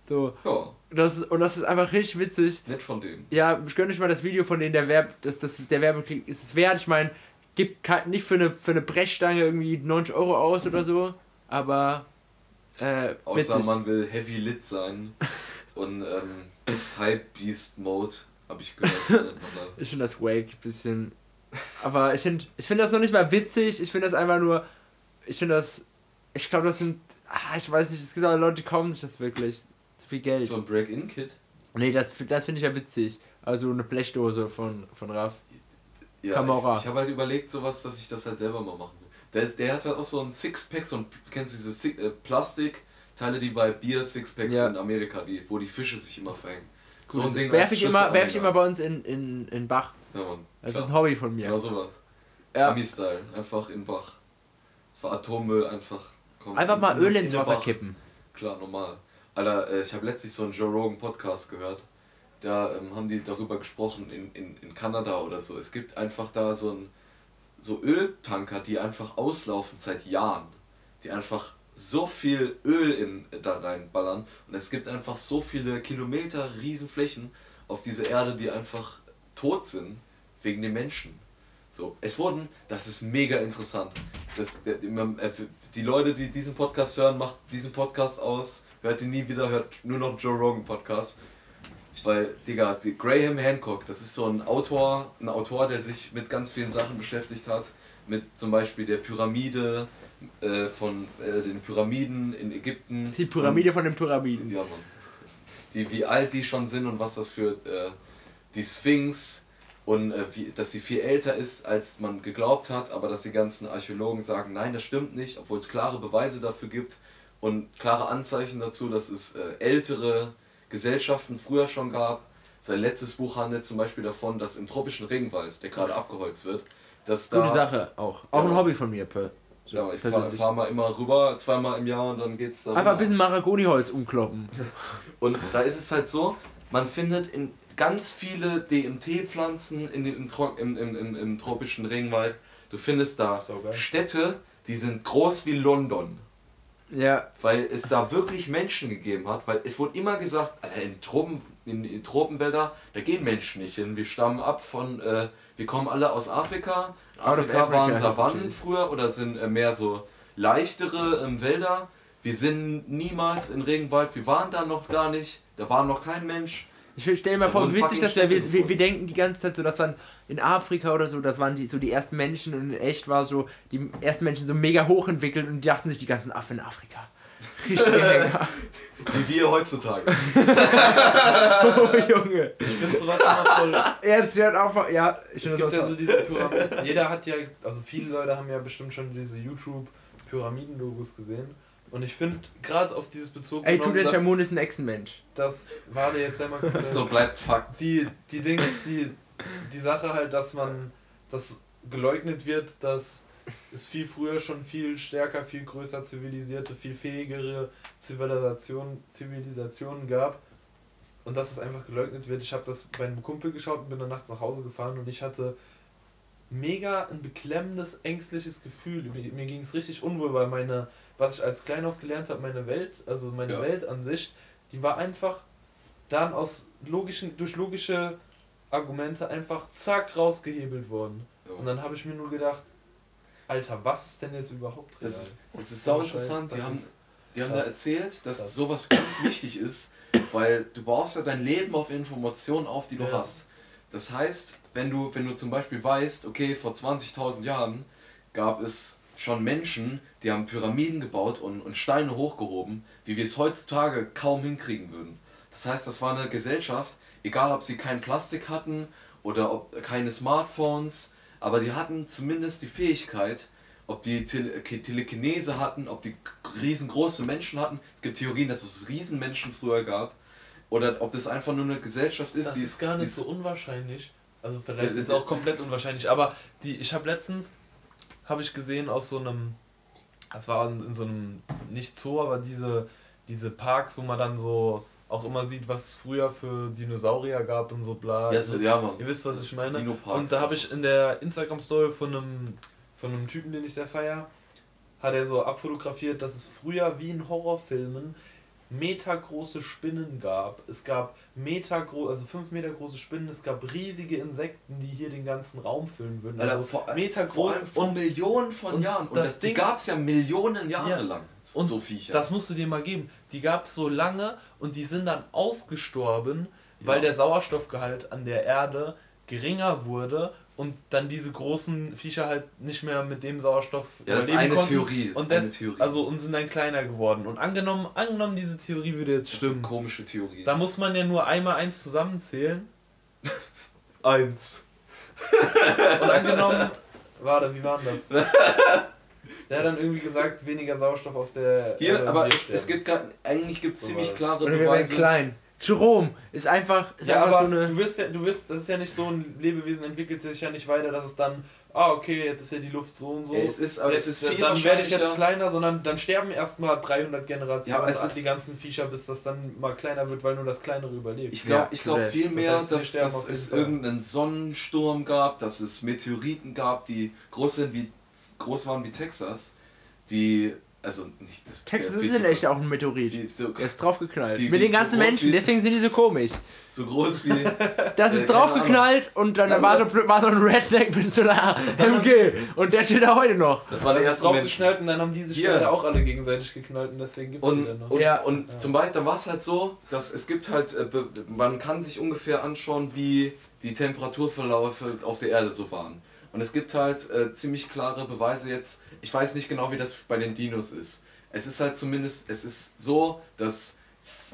So, Ja, das ist, und das ist einfach richtig witzig. nett von denen. Ja, ich gönne euch mal das Video von denen, der Werb, das, das, der Werbeklick ist es wert. Ich meine, gibt nicht für eine, für eine Brechstange irgendwie 90 Euro aus oder so, aber äh, Außer witzig. man will Heavy Lit sein und ähm, High Beast Mode, habe ich gehört, so nennt man das. Ich finde das Wake ein bisschen. Aber ich finde ich find das noch nicht mal witzig. Ich finde das einfach nur. Ich finde das. Ich glaube, das sind. Ah, ich weiß nicht, es gibt aber Leute, die kaufen sich das wirklich. Zu viel Geld. So ein Break-In-Kit. Nee, das, das finde ich ja witzig. Also eine Blechdose von, von Raff. Ja, Kamera. Ich, ich habe halt überlegt, sowas, dass ich das halt selber mal machen will. Der, ist, der hat halt auch so ein Sixpack, so ein, kennst du diese Six, äh, Plastikteile, die bei Bier Sixpacks Ja. in Amerika, die, wo die Fische sich immer verhängen. So ein Ding Werfe als ich, immer, werf ich immer bei uns in, in, in Bach. Ja, Mann. Das Klar. ist ein Hobby von mir. Genau sowas. ja. Ami-Style. Einfach in Bach. Für Atommüll einfach. Komm, Einfach in- mal Öl in ins den Wasser Bach. kippen. Klar, normal. Alter, äh, ich habe letztlich so einen Joe Rogan Podcast gehört. Da ähm, haben die darüber gesprochen in, in, in Kanada oder so. Es gibt einfach da so ein so Öltanker, die einfach auslaufen seit Jahren. Die einfach so viel Öl in, da reinballern. Und es gibt einfach so viele Kilometer, Riesenflächen auf dieser Erde, die einfach tot sind wegen den Menschen. So, es wurden, das ist mega interessant. Das, der, man- äh, die Leute, die diesen Podcast hören, macht diesen Podcast aus, hört ihn nie wieder, hört nur noch Joe Rogan Podcast. Weil, Digga, Graham Hancock, das ist so ein Autor, ein Autor, der sich mit ganz vielen Sachen beschäftigt hat. Mit zum Beispiel der Pyramide, äh, von äh, den Pyramiden in Ägypten. Die Pyramide von den Pyramiden. Ja, Mann. Die, wie alt die schon sind und was das für äh, die Sphinx und äh, wie, dass sie viel älter ist, als man geglaubt hat, aber dass die ganzen Archäologen sagen, nein, das stimmt nicht, obwohl es klare Beweise dafür gibt und klare Anzeichen dazu, dass es äh, ältere Gesellschaften früher schon gab. Sein letztes Buch handelt zum Beispiel davon, dass im tropischen Regenwald, der gerade abgeholzt wird, dass da Gute Sache auch. Auch Ja. ein Hobby von mir. Per so ja, ich fahre fahr mal immer rüber, zweimal im Jahr und dann geht's da Einfach ein bisschen Mahagoniholz umkloppen. Und da ist es halt so, man findet in ganz viele DMT-Pflanzen in dem, im, im, im, im, im tropischen Regenwald. Du findest da Saugeil. Städte, die sind groß wie London. Ja. Weil es da wirklich Menschen gegeben hat, weil es wurde immer gesagt, Alter, in, Tropen, in, in Tropenwälder, da gehen Menschen nicht hin. Wir stammen ab von, äh, wir kommen alle aus Afrika. In Afrika Africa, waren Savannen früher oder sind äh, mehr so leichtere ähm, Wälder. Wir sind niemals in Regenwald, wir waren da noch gar nicht, da war noch kein Mensch. Ich stell mir vor, wie witzig fucking das wäre. Wir, wir, wir denken die ganze Zeit so, das waren in Afrika oder so, das waren die, so die ersten Menschen und in echt war so, die ersten Menschen so mega hochentwickelt und die dachten sich die ganzen Affen in Afrika. Wie wir heutzutage. Oh Junge. Ich finde sowas immer voll. Ja, das wird einfach, ja, ich Es finde gibt ja auch- so diese Pyramiden. Jeder hat ja, also viele Leute haben ja bestimmt schon diese YouTube-Pyramiden-Logos gesehen. Und ich finde, gerade auf dieses Bezug Ey, genommen, Tutanchamun ist ein Echsenmensch. das, das warte jetzt einmal. Das so bleibt Fakt. die, die Dings, die, die Sache halt, dass man, dass geleugnet wird, dass es viel früher schon viel stärker, viel größer zivilisierte, viel fähigere Zivilisation, Zivilisationen gab. Und dass es einfach geleugnet wird. Ich habe das bei einem Kumpel geschaut und bin dann nachts nach Hause gefahren und ich hatte mega ein beklemmendes, ängstliches Gefühl. Mir, mir ging es richtig unwohl, weil meine, was ich als Kleinhof gelernt habe, meine Welt, also meine Ja. Weltansicht, die war einfach dann aus logischen, durch logische Argumente einfach zack rausgehebelt worden. Und dann habe ich mir nur gedacht, Alter, was ist denn jetzt überhaupt real? Das ist, das ist sau interessant. Die haben, die haben da erzählt, dass Krass. sowas ganz wichtig ist, weil du baust ja dein Leben auf Informationen auf, die du Ja. hast. Das heißt, wenn du, wenn du zum Beispiel weißt, okay, vor 20.000 Jahren gab es schon Menschen, die haben Pyramiden gebaut und, und Steine hochgehoben, wie wir es heutzutage kaum hinkriegen würden. Das heißt, das war eine Gesellschaft, egal ob sie kein Plastik hatten oder ob keine Smartphones, aber die hatten zumindest die Fähigkeit, ob die Tele Telekinese hatten, ob die riesengroße Menschen hatten. Es gibt Theorien, dass es Riesenmenschen früher gab. Oder ob das einfach nur eine Gesellschaft ist, Das die ist gar nicht so unwahrscheinlich. Also vielleicht Ja, ist es auch komplett unwahrscheinlich, aber die, ich habe letztens, habe ich gesehen aus so einem, das war in, in so einem, nicht Zoo, aber diese, diese Parks, wo man dann so auch immer sieht, was es früher für Dinosaurier gab und so bla. Ja, so, ja, Mann. Ihr wisst, was ich meine. Und da habe ich in der Instagram-Story von einem, von einem Typen, den ich sehr feier, hat er so abfotografiert, dass es früher wie in Horrorfilmen metergroße Spinnen gab. Es gab metergro also 5 Meter große Spinnen, es gab riesige Insekten, die hier den ganzen Raum füllen würden. Also vor, Meter groß vor und Millionen von und Jahren. Und das das, die Ding- gab es ja Millionen Jahre Ja. lang. Und so Viecher. das musst du dir mal geben. Die gab es so lange und die sind dann ausgestorben, weil Ja. der Sauerstoffgehalt an der Erde geringer wurde und dann diese großen Viecher halt nicht mehr mit dem Sauerstoff ja, das ist überleben eine konnten. Theorie. Ist und eine das, Theorie. also und sind dann kleiner geworden. Und angenommen, angenommen diese Theorie würde jetzt das ist eine stimmen, komische Theorie. da muss man ja nur einmal eins zusammenzählen. Eins. Und angenommen, warte, wie war denn das? Der hat dann irgendwie gesagt, weniger Sauerstoff auf der Hier, Erde aber es, es gibt gar, eigentlich gibt es So ziemlich klare Oder wir Beweise. klein. Jerome ist einfach, ist Ja, einfach aber so eine. du wirst ja, du wirst, das ist ja nicht so ein Lebewesen entwickelt sich ja nicht weiter, dass es dann, ah okay, jetzt ist ja die Luft so und so. Ja, es ist, aber es ist viel dann werde ich jetzt kleiner, sondern dann sterben erstmal 300 Generationen Ja, es an ist- die ganzen Viecher, bis das dann mal kleiner wird, weil nur das kleinere überlebt. Ich glaube Ja, ich glaub korrekt. viel Das mehr, heißt, dass, dass es Fall. irgendeinen Sonnensturm gab, dass es Meteoriten gab, die groß sind wie groß waren wie Texas, die also nicht das Texas ist in echt auch ein Meteorit. so, Er ist draufgeknallt. Wie- Mit wie den ganzen groß Menschen, wie- deswegen sind die so komisch. so groß wie Das Äh, ist keine draufgeknallt und dann war so, war so ein Redneck mit so einer MG. Und der steht da heute noch. das war der das ist erste Mensch. draufgeknallt und dann haben diese Hier. Steine auch alle gegenseitig geknallt und deswegen gibt es dann noch. und, Ja. und Ja. zum Beispiel, da war es halt so, dass es gibt halt, äh, man kann sich ungefähr anschauen, wie die Temperaturverläufe auf der Erde so waren. Und es gibt halt äh, ziemlich klare Beweise jetzt, ich weiß nicht genau, wie das bei den Dinos ist. Es ist halt zumindest, es ist so, dass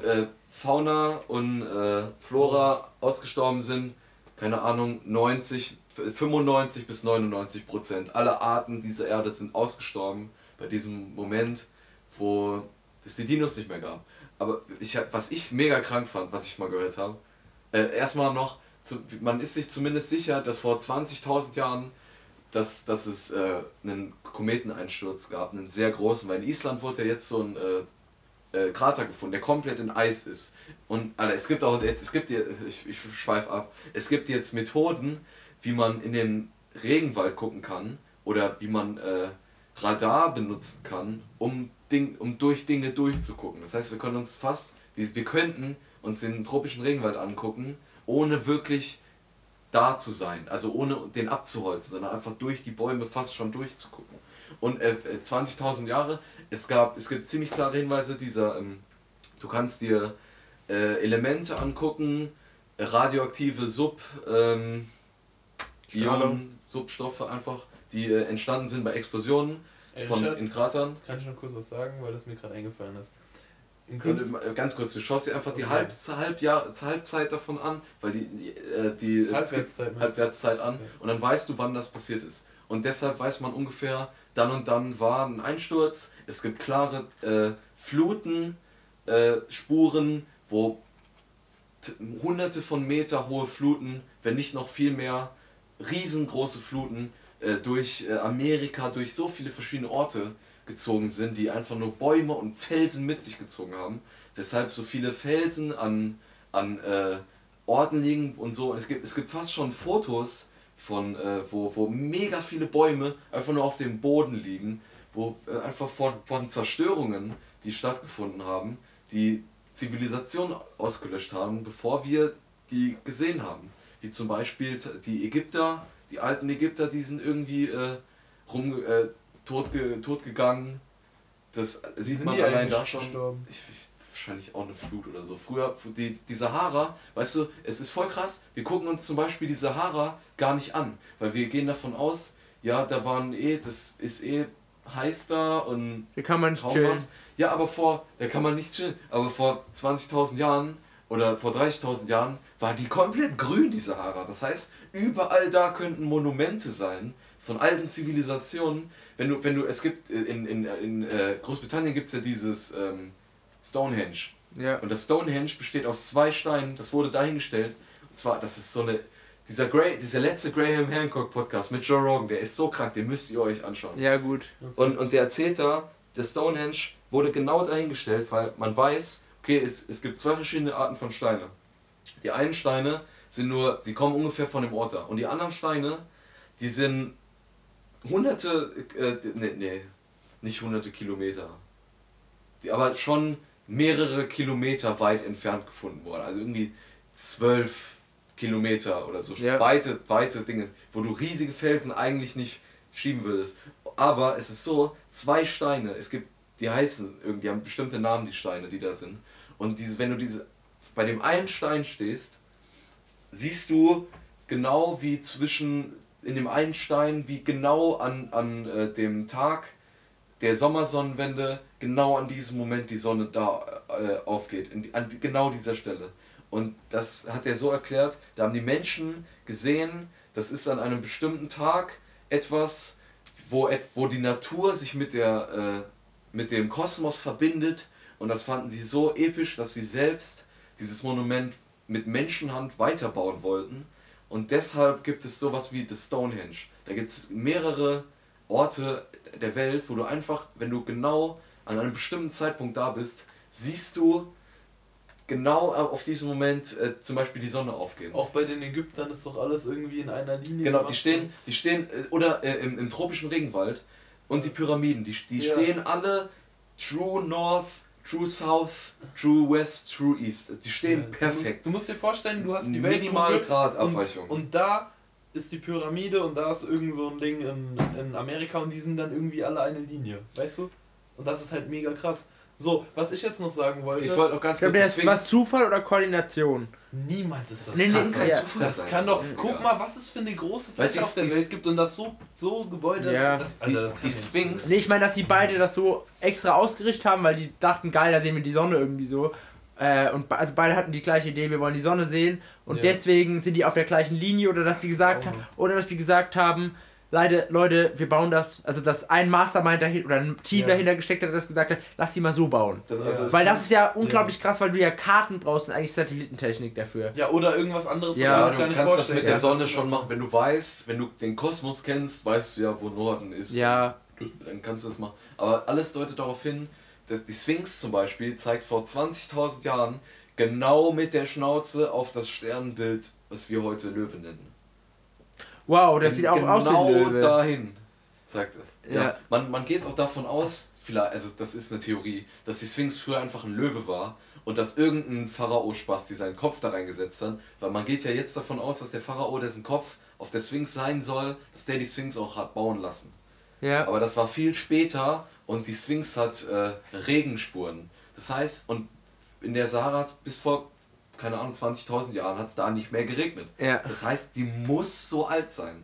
äh, Fauna und äh, Flora ausgestorben sind, keine Ahnung, 90, 95 bis 99 Prozent. Alle Arten dieser Erde sind ausgestorben bei diesem Moment, wo es die Dinos nicht mehr gab. Aber ich, was ich mega krank fand, was ich mal gehört habe, äh, erstmal noch, man ist sich zumindest sicher, dass vor 20.000 Jahren, dass, dass es äh, einen Kometeneinsturz gab, einen sehr großen, weil in Island wurde ja jetzt so ein äh, äh, Krater gefunden, der komplett in Eis ist. Und Alter, es gibt auch jetzt, es gibt ich, ich schweife ab, es gibt jetzt Methoden, wie man in den Regenwald gucken kann oder wie man äh, Radar benutzen kann, um, Ding, um durch Dinge durchzugucken. Das heißt, wir können uns fast, wir, wir könnten uns den tropischen Regenwald angucken, ohne wirklich da zu sein, also ohne den abzuholzen, sondern einfach durch die Bäume fast schon durchzugucken. Und äh, 20.000 Jahre, es, gab, es gibt ziemlich klare Hinweise dieser, ähm, du kannst dir äh, Elemente angucken, radioaktive Sub, ähm, Ionen, Substoffe einfach, die äh, entstanden sind bei Explosionen Ey, von, Richard, in Kratern. kann ich noch kurz was sagen, weil das mir gerade eingefallen ist. Kunst, äh, ganz kurz, du schaust dir einfach die Okay. Halb, Halbjahr, Halbzeit davon an, weil die, die, äh, die Halbwertszeit? Halbwertszeit an Okay. und dann weißt du, wann das passiert ist. Und deshalb weiß man ungefähr, dann und dann war ein Einsturz, es gibt klare äh, Fluten, äh, Spuren, wo hunderte von Meter hohe Fluten, wenn nicht noch viel mehr, riesengroße Fluten äh, durch äh, Amerika, durch so viele verschiedene Orte gezogen sind, die einfach nur Bäume und Felsen mit sich gezogen haben. Weshalb so viele Felsen an, an äh, Orten liegen und so. Und es gibt, es gibt fast schon Fotos von, äh, wo, wo mega viele Bäume einfach nur auf dem Boden liegen, wo äh, einfach von, von Zerstörungen, die stattgefunden haben, die Zivilisation ausgelöscht haben, bevor wir die gesehen haben. Wie zum Beispiel die Ägypter, die alten Ägypter, die sind irgendwie äh, rum, äh, totge, totgegangen. Das sieht sind man die allein da schon. gestorben? Ich, ich, wahrscheinlich auch eine Flut oder so. Früher, die, die Sahara, weißt du, es ist voll krass. Wir gucken uns zum Beispiel die Sahara gar nicht an, weil wir gehen davon aus, ja, da waren eh, das ist eh heiß da und Hier kann man nicht chillen. was. Ja, aber vor, da kann man nicht chillen, aber vor 20.000 Jahren oder vor 30.000 Jahren war die komplett grün, die Sahara. Das heißt, überall da könnten Monumente sein von alten Zivilisationen. Wenn du, wenn du, es gibt, äh, in, in, in äh, Großbritannien gibt es ja dieses ähm, Stonehenge. Ja. Und das Stonehenge besteht aus zwei Steinen, das wurde dahingestellt. Und zwar, das ist so eine, dieser, Gra dieser letzte Graham Hancock Podcast mit Joe Rogan, der ist so krank, den müsst ihr euch anschauen. ja, gut. Und, und der erzählt da, der Stonehenge wurde genau dahingestellt, weil man weiß, okay, es, es gibt zwei verschiedene Arten von Steine. Die einen Steine sind nur, sie kommen ungefähr von dem Ort da. Und die anderen Steine, die sind hunderte, äh, nee, nee, nicht hunderte Kilometer. Die aber schon mehrere Kilometer weit entfernt gefunden worden. Also irgendwie zwölf Kilometer oder so. Ja. Weite, weite Dinge, wo du riesige Felsen eigentlich nicht schieben würdest. Aber es ist so, zwei Steine, es gibt, die heißen irgendwie, haben bestimmte Namen, die Steine, die da sind. Und diese, wenn du diese, bei dem einen Stein stehst, siehst du genau wie zwischen, in dem einen Stein, wie genau an, an äh, dem Tag der Sommersonnenwende, genau an diesem Moment die Sonne da äh, aufgeht, in, an genau dieser Stelle. Und das hat er so erklärt, da haben die Menschen gesehen, das ist an einem bestimmten Tag etwas, wo, wo die Natur sich mit, der, äh, mit dem Kosmos verbindet. Und das fanden sie so episch, dass sie selbst dieses Monument mit Menschenhand weiterbauen wollten. Und deshalb gibt es sowas wie das Stonehenge. Da gibt es mehrere Orte der Welt, wo du einfach, wenn du genau an einem bestimmten Zeitpunkt da bist, siehst du genau auf diesen Moment äh, zum Beispiel die Sonne aufgehen. Auch bei den Ägyptern ist doch alles irgendwie in einer Linie. Genau, die stehen, die stehen äh, oder äh, im, im tropischen Regenwald und die Pyramiden, die, die Ja. stehen alle True North, True South, True West, True East. Die stehen Ja, perfekt. Du, du musst dir vorstellen, du hast die Welt Minimalgrad Abweichung. Und, und da ist die Pyramide und da ist irgend so ein Ding in, in Amerika und die sind dann irgendwie alle eine Linie, weißt du? Und das ist halt mega krass. So, was ich jetzt noch sagen wollte, ich wollte noch ganz Ich glaube, kurz das ist was Zufall oder Koordination. Niemals ist das Nee, nee, kann kein ja. Zufall Das sein. kann doch, Ja. guck mal, was es für eine große Fläche auf der Welt gibt und das so, so Gebäude. Ja. das, Die, das kann die nicht. Sphinx. Nee, ich meine, dass die beide das so extra ausgerichtet haben, weil die dachten, geil, da sehen wir die Sonne irgendwie so. Äh, und also beide hatten die gleiche Idee, wir wollen die Sonne sehen. Und Ja. deswegen sind die auf der gleichen Linie oder dass die gesagt haben, oder dass die gesagt haben, Leute, Leute, wir bauen das, also dass ein Mastermind dahinter oder ein Team Ja. dahinter gesteckt hat, das gesagt hat, lass die mal so bauen. Das, also Weil das ist ja unglaublich krass, weil du ja Karten brauchst und eigentlich Satellitentechnik dafür. Ja, oder irgendwas anderes, Ja, Ja, du kannst das vorstellen. mit der Ja, Sonne das- schon machen. Wenn du weißt, wenn du den Kosmos kennst, weißt du ja, wo Norden ist. Ja, Dann kannst du das machen. Aber alles deutet darauf hin, dass die Sphinx zum Beispiel zeigt vor 20.000 Jahren genau mit der Schnauze auf das Sternbild, was wir heute Löwe nennen. Wow, das sieht auch genau aus wie ein Löwe. dahin Zeigt es. Ja. Man, man geht auch davon aus, vielleicht, also das ist eine Theorie, dass die Sphinx früher einfach ein Löwe war und dass irgendein Pharao-Spasti seinen Kopf da reingesetzt hat. Weil man geht ja jetzt davon aus, dass der Pharao, dessen Kopf auf der Sphinx sein soll, dass der die Sphinx auch hat bauen lassen. Ja. Aber das war viel später und die Sphinx hat äh, Regenspuren. Das heißt, und in der Sahara bis vor, keine Ahnung, 20.000 Jahren hat es da nicht mehr geregnet. Ja. Das heißt, die muss so alt sein.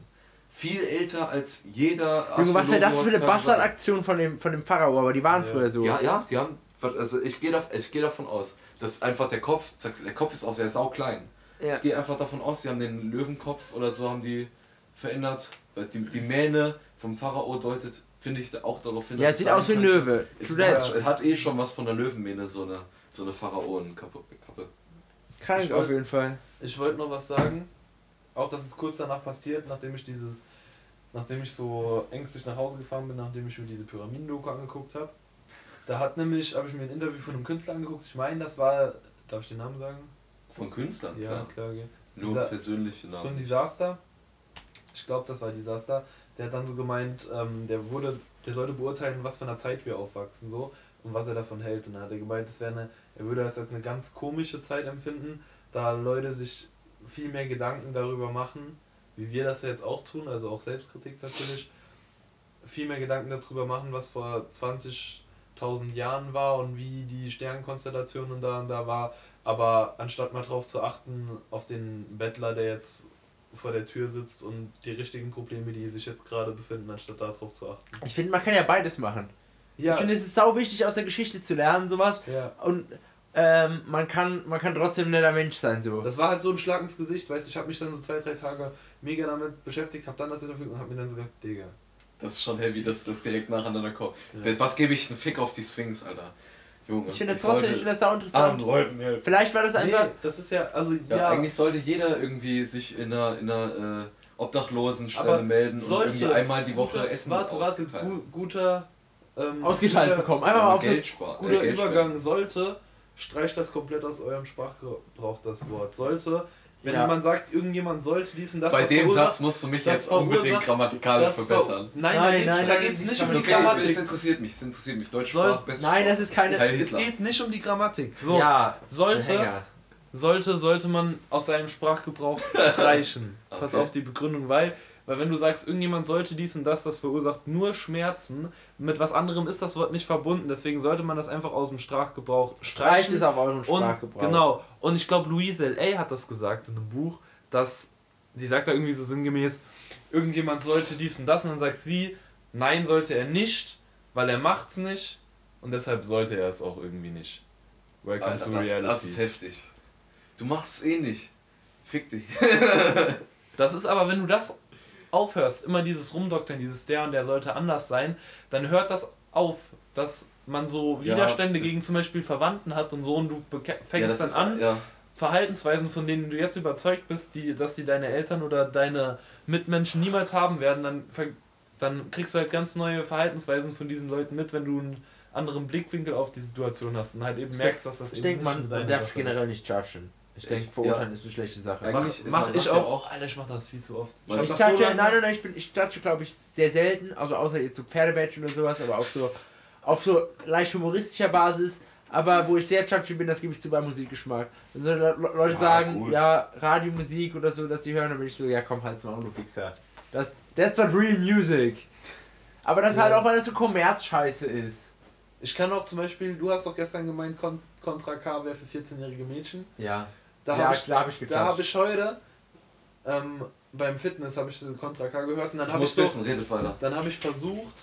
Viel älter als jeder. Junge, was wäre das für eine Bastardaktion von dem, von dem Pharao? Aber die waren Ja. früher so. Ja, ja, die haben. Also ich gehe geh davon aus, dass einfach der Kopf, der Kopf ist auch sehr sauklein. Ja. Ich gehe einfach davon aus, sie haben den Löwenkopf oder so haben die verändert. Die, die Mähne vom Pharao deutet, finde ich, auch darauf hin. Ja, es sieht aus wie ein. Löwe. Es hat, hat eh schon was von der Löwenmähne, so eine, so eine Pharaonenkappe. Krank Ich auf wollt- jeden Fall. Ich wollte noch was sagen. Auch das ist kurz danach passiert, nachdem ich dieses, nachdem ich so ängstlich nach Hause gefahren bin, nachdem ich mir diese Pyramiden-Doku angeguckt habe. Da hat nämlich, habe ich mir ein Interview von einem Künstler angeguckt. Ich meine, das war, darf ich den Namen sagen? Von Künstlern, Ja, klar. klar. okay. Nur Dieser- persönliche Von Namen. Disaster. Ich glaube, das war Disaster. Der hat dann so gemeint, ähm, der wurde, der sollte beurteilen, was für einer Zeit wir aufwachsen so und was er davon hält. Und dann hat er gemeint, das wäre eine, er würde das als eine ganz komische Zeit empfinden, da Leute sich viel mehr Gedanken darüber machen, wie wir das jetzt auch tun, also auch Selbstkritik natürlich, viel mehr Gedanken darüber machen, was vor 20.000 Jahren war und wie die Sternkonstellation und da und da war, aber anstatt mal drauf zu achten, auf den Bettler, der jetzt vor der Tür sitzt und die richtigen Probleme, die sich jetzt gerade befinden, anstatt darauf zu achten. Ich finde, man kann ja beides machen. Ja, Ich finde, es ist sau wichtig, aus der Geschichte zu lernen, sowas. ja. Und ähm, man, kann, man kann trotzdem ein netter Mensch sein, so. Das war halt so ein Schlag ins Gesicht, weißt du, ich habe mich dann so zwei, drei Tage mega damit beschäftigt, habe dann das Interview und habe mir dann so gedacht, Digga. Das ist schon heavy, dass das direkt nacheinander kommt. Ja. Was gebe ich einen Fick auf die Sphinx, Alter? Junge. ich finde das trotzdem, ich finde das sau interessant. Leuten helfen. Vielleicht war das einfach. Nee, das ist ja, also Ja, ja, eigentlich sollte jeder irgendwie sich in einer, in einer äh, Obdachlosenstelle Aber melden und irgendwie einmal die Woche guter, Essen Warte, warte, ausgeteilt. gu guter ähm, Ausgeteilt guter, bekommen. Einfach mal auf Geld so- sparen. guter Äh, Übergang sollte, streicht das komplett aus eurem Sprachgebrauch das Wort. Sollte, wenn Ja. man sagt, irgendjemand sollte dies und das, Bei das dem Satz musst du mich jetzt unbedingt grammatikalisch verbessern. Nein, Nein, nein, da nein, geht es nicht um die okay, Grammatik. es interessiert mich, es interessiert mich. Deutsch Soll- Nein, das ist keine. Heil Es geht nicht um die Grammatik. So, Ja, sollte, sollte, sollte man aus seinem Sprachgebrauch streichen. Pass Okay. auf die Begründung, weil, weil wenn du sagst, irgendjemand sollte dies und das, das verursacht nur Schmerzen, mit was anderem ist das Wort nicht verbunden, deswegen sollte man das einfach aus dem Sprachgebrauch Streicht streichen. es auf eurem Und Sprachgebrauch. genau, und ich glaube, Louise L.A. hat das gesagt in einem Buch, dass sie sagt da irgendwie so sinngemäß, irgendjemand sollte dies und das und dann sagt sie, nein, sollte er nicht, weil er macht's nicht und deshalb sollte er es auch irgendwie nicht. Welcome Alter, to das, reality. das ist heftig. Du machst es eh nicht. Fick dich. Das ist aber, wenn du das aufhörst, immer dieses Rumdoktern, dieses der und der sollte anders sein, dann hört das auf, dass man so Ja, Widerstände das- gegen zum Beispiel Verwandten hat und so und du fängst dann ist, an, Ja. Verhaltensweisen, von denen du jetzt überzeugt bist, die, dass die deine Eltern oder deine Mitmenschen niemals haben werden, dann, dann kriegst du halt ganz neue Verhaltensweisen von diesen Leuten mit, wenn du einen anderen Blickwinkel auf die Situation hast und halt eben merkst, dass das Ich eben denke, nicht man, man darf generell ist. nicht judgen. Ich Ich- denke, verurteilen ist eine schlechte Sache. Eigentlich Mach, mach ich ja auch. auch- Alter, ich mach das viel zu oft. Ich das judge, so nein, nein, nein, ich, bin, ich judge, glaube ich, sehr selten, also außer jetzt so Pferdebadge oder sowas, aber auf so, auf so leicht humoristischer Basis. Aber wo ich sehr judgy bin, das gebe ich zu beim Musikgeschmack. Wenn so Le Le- Leute Ja, sagen, gut. ja, Radiomusik oder so, dass sie hören, dann bin ich so, ja komm, halt's mal, du Fixer. Das, that's not real music. Aber das Ja. halt auch, weil das so Kommerzscheiße ist. Ich kann auch zum Beispiel, du hast doch gestern gemeint, Kon Contra K wäre für 14-jährige Mädchen. Ja. Da ja, habe ich, hab ich da hab ich heute ähm, beim Fitness habe ich Contra K gehört und dann habe ich, so, wissen, dann habe ich versucht,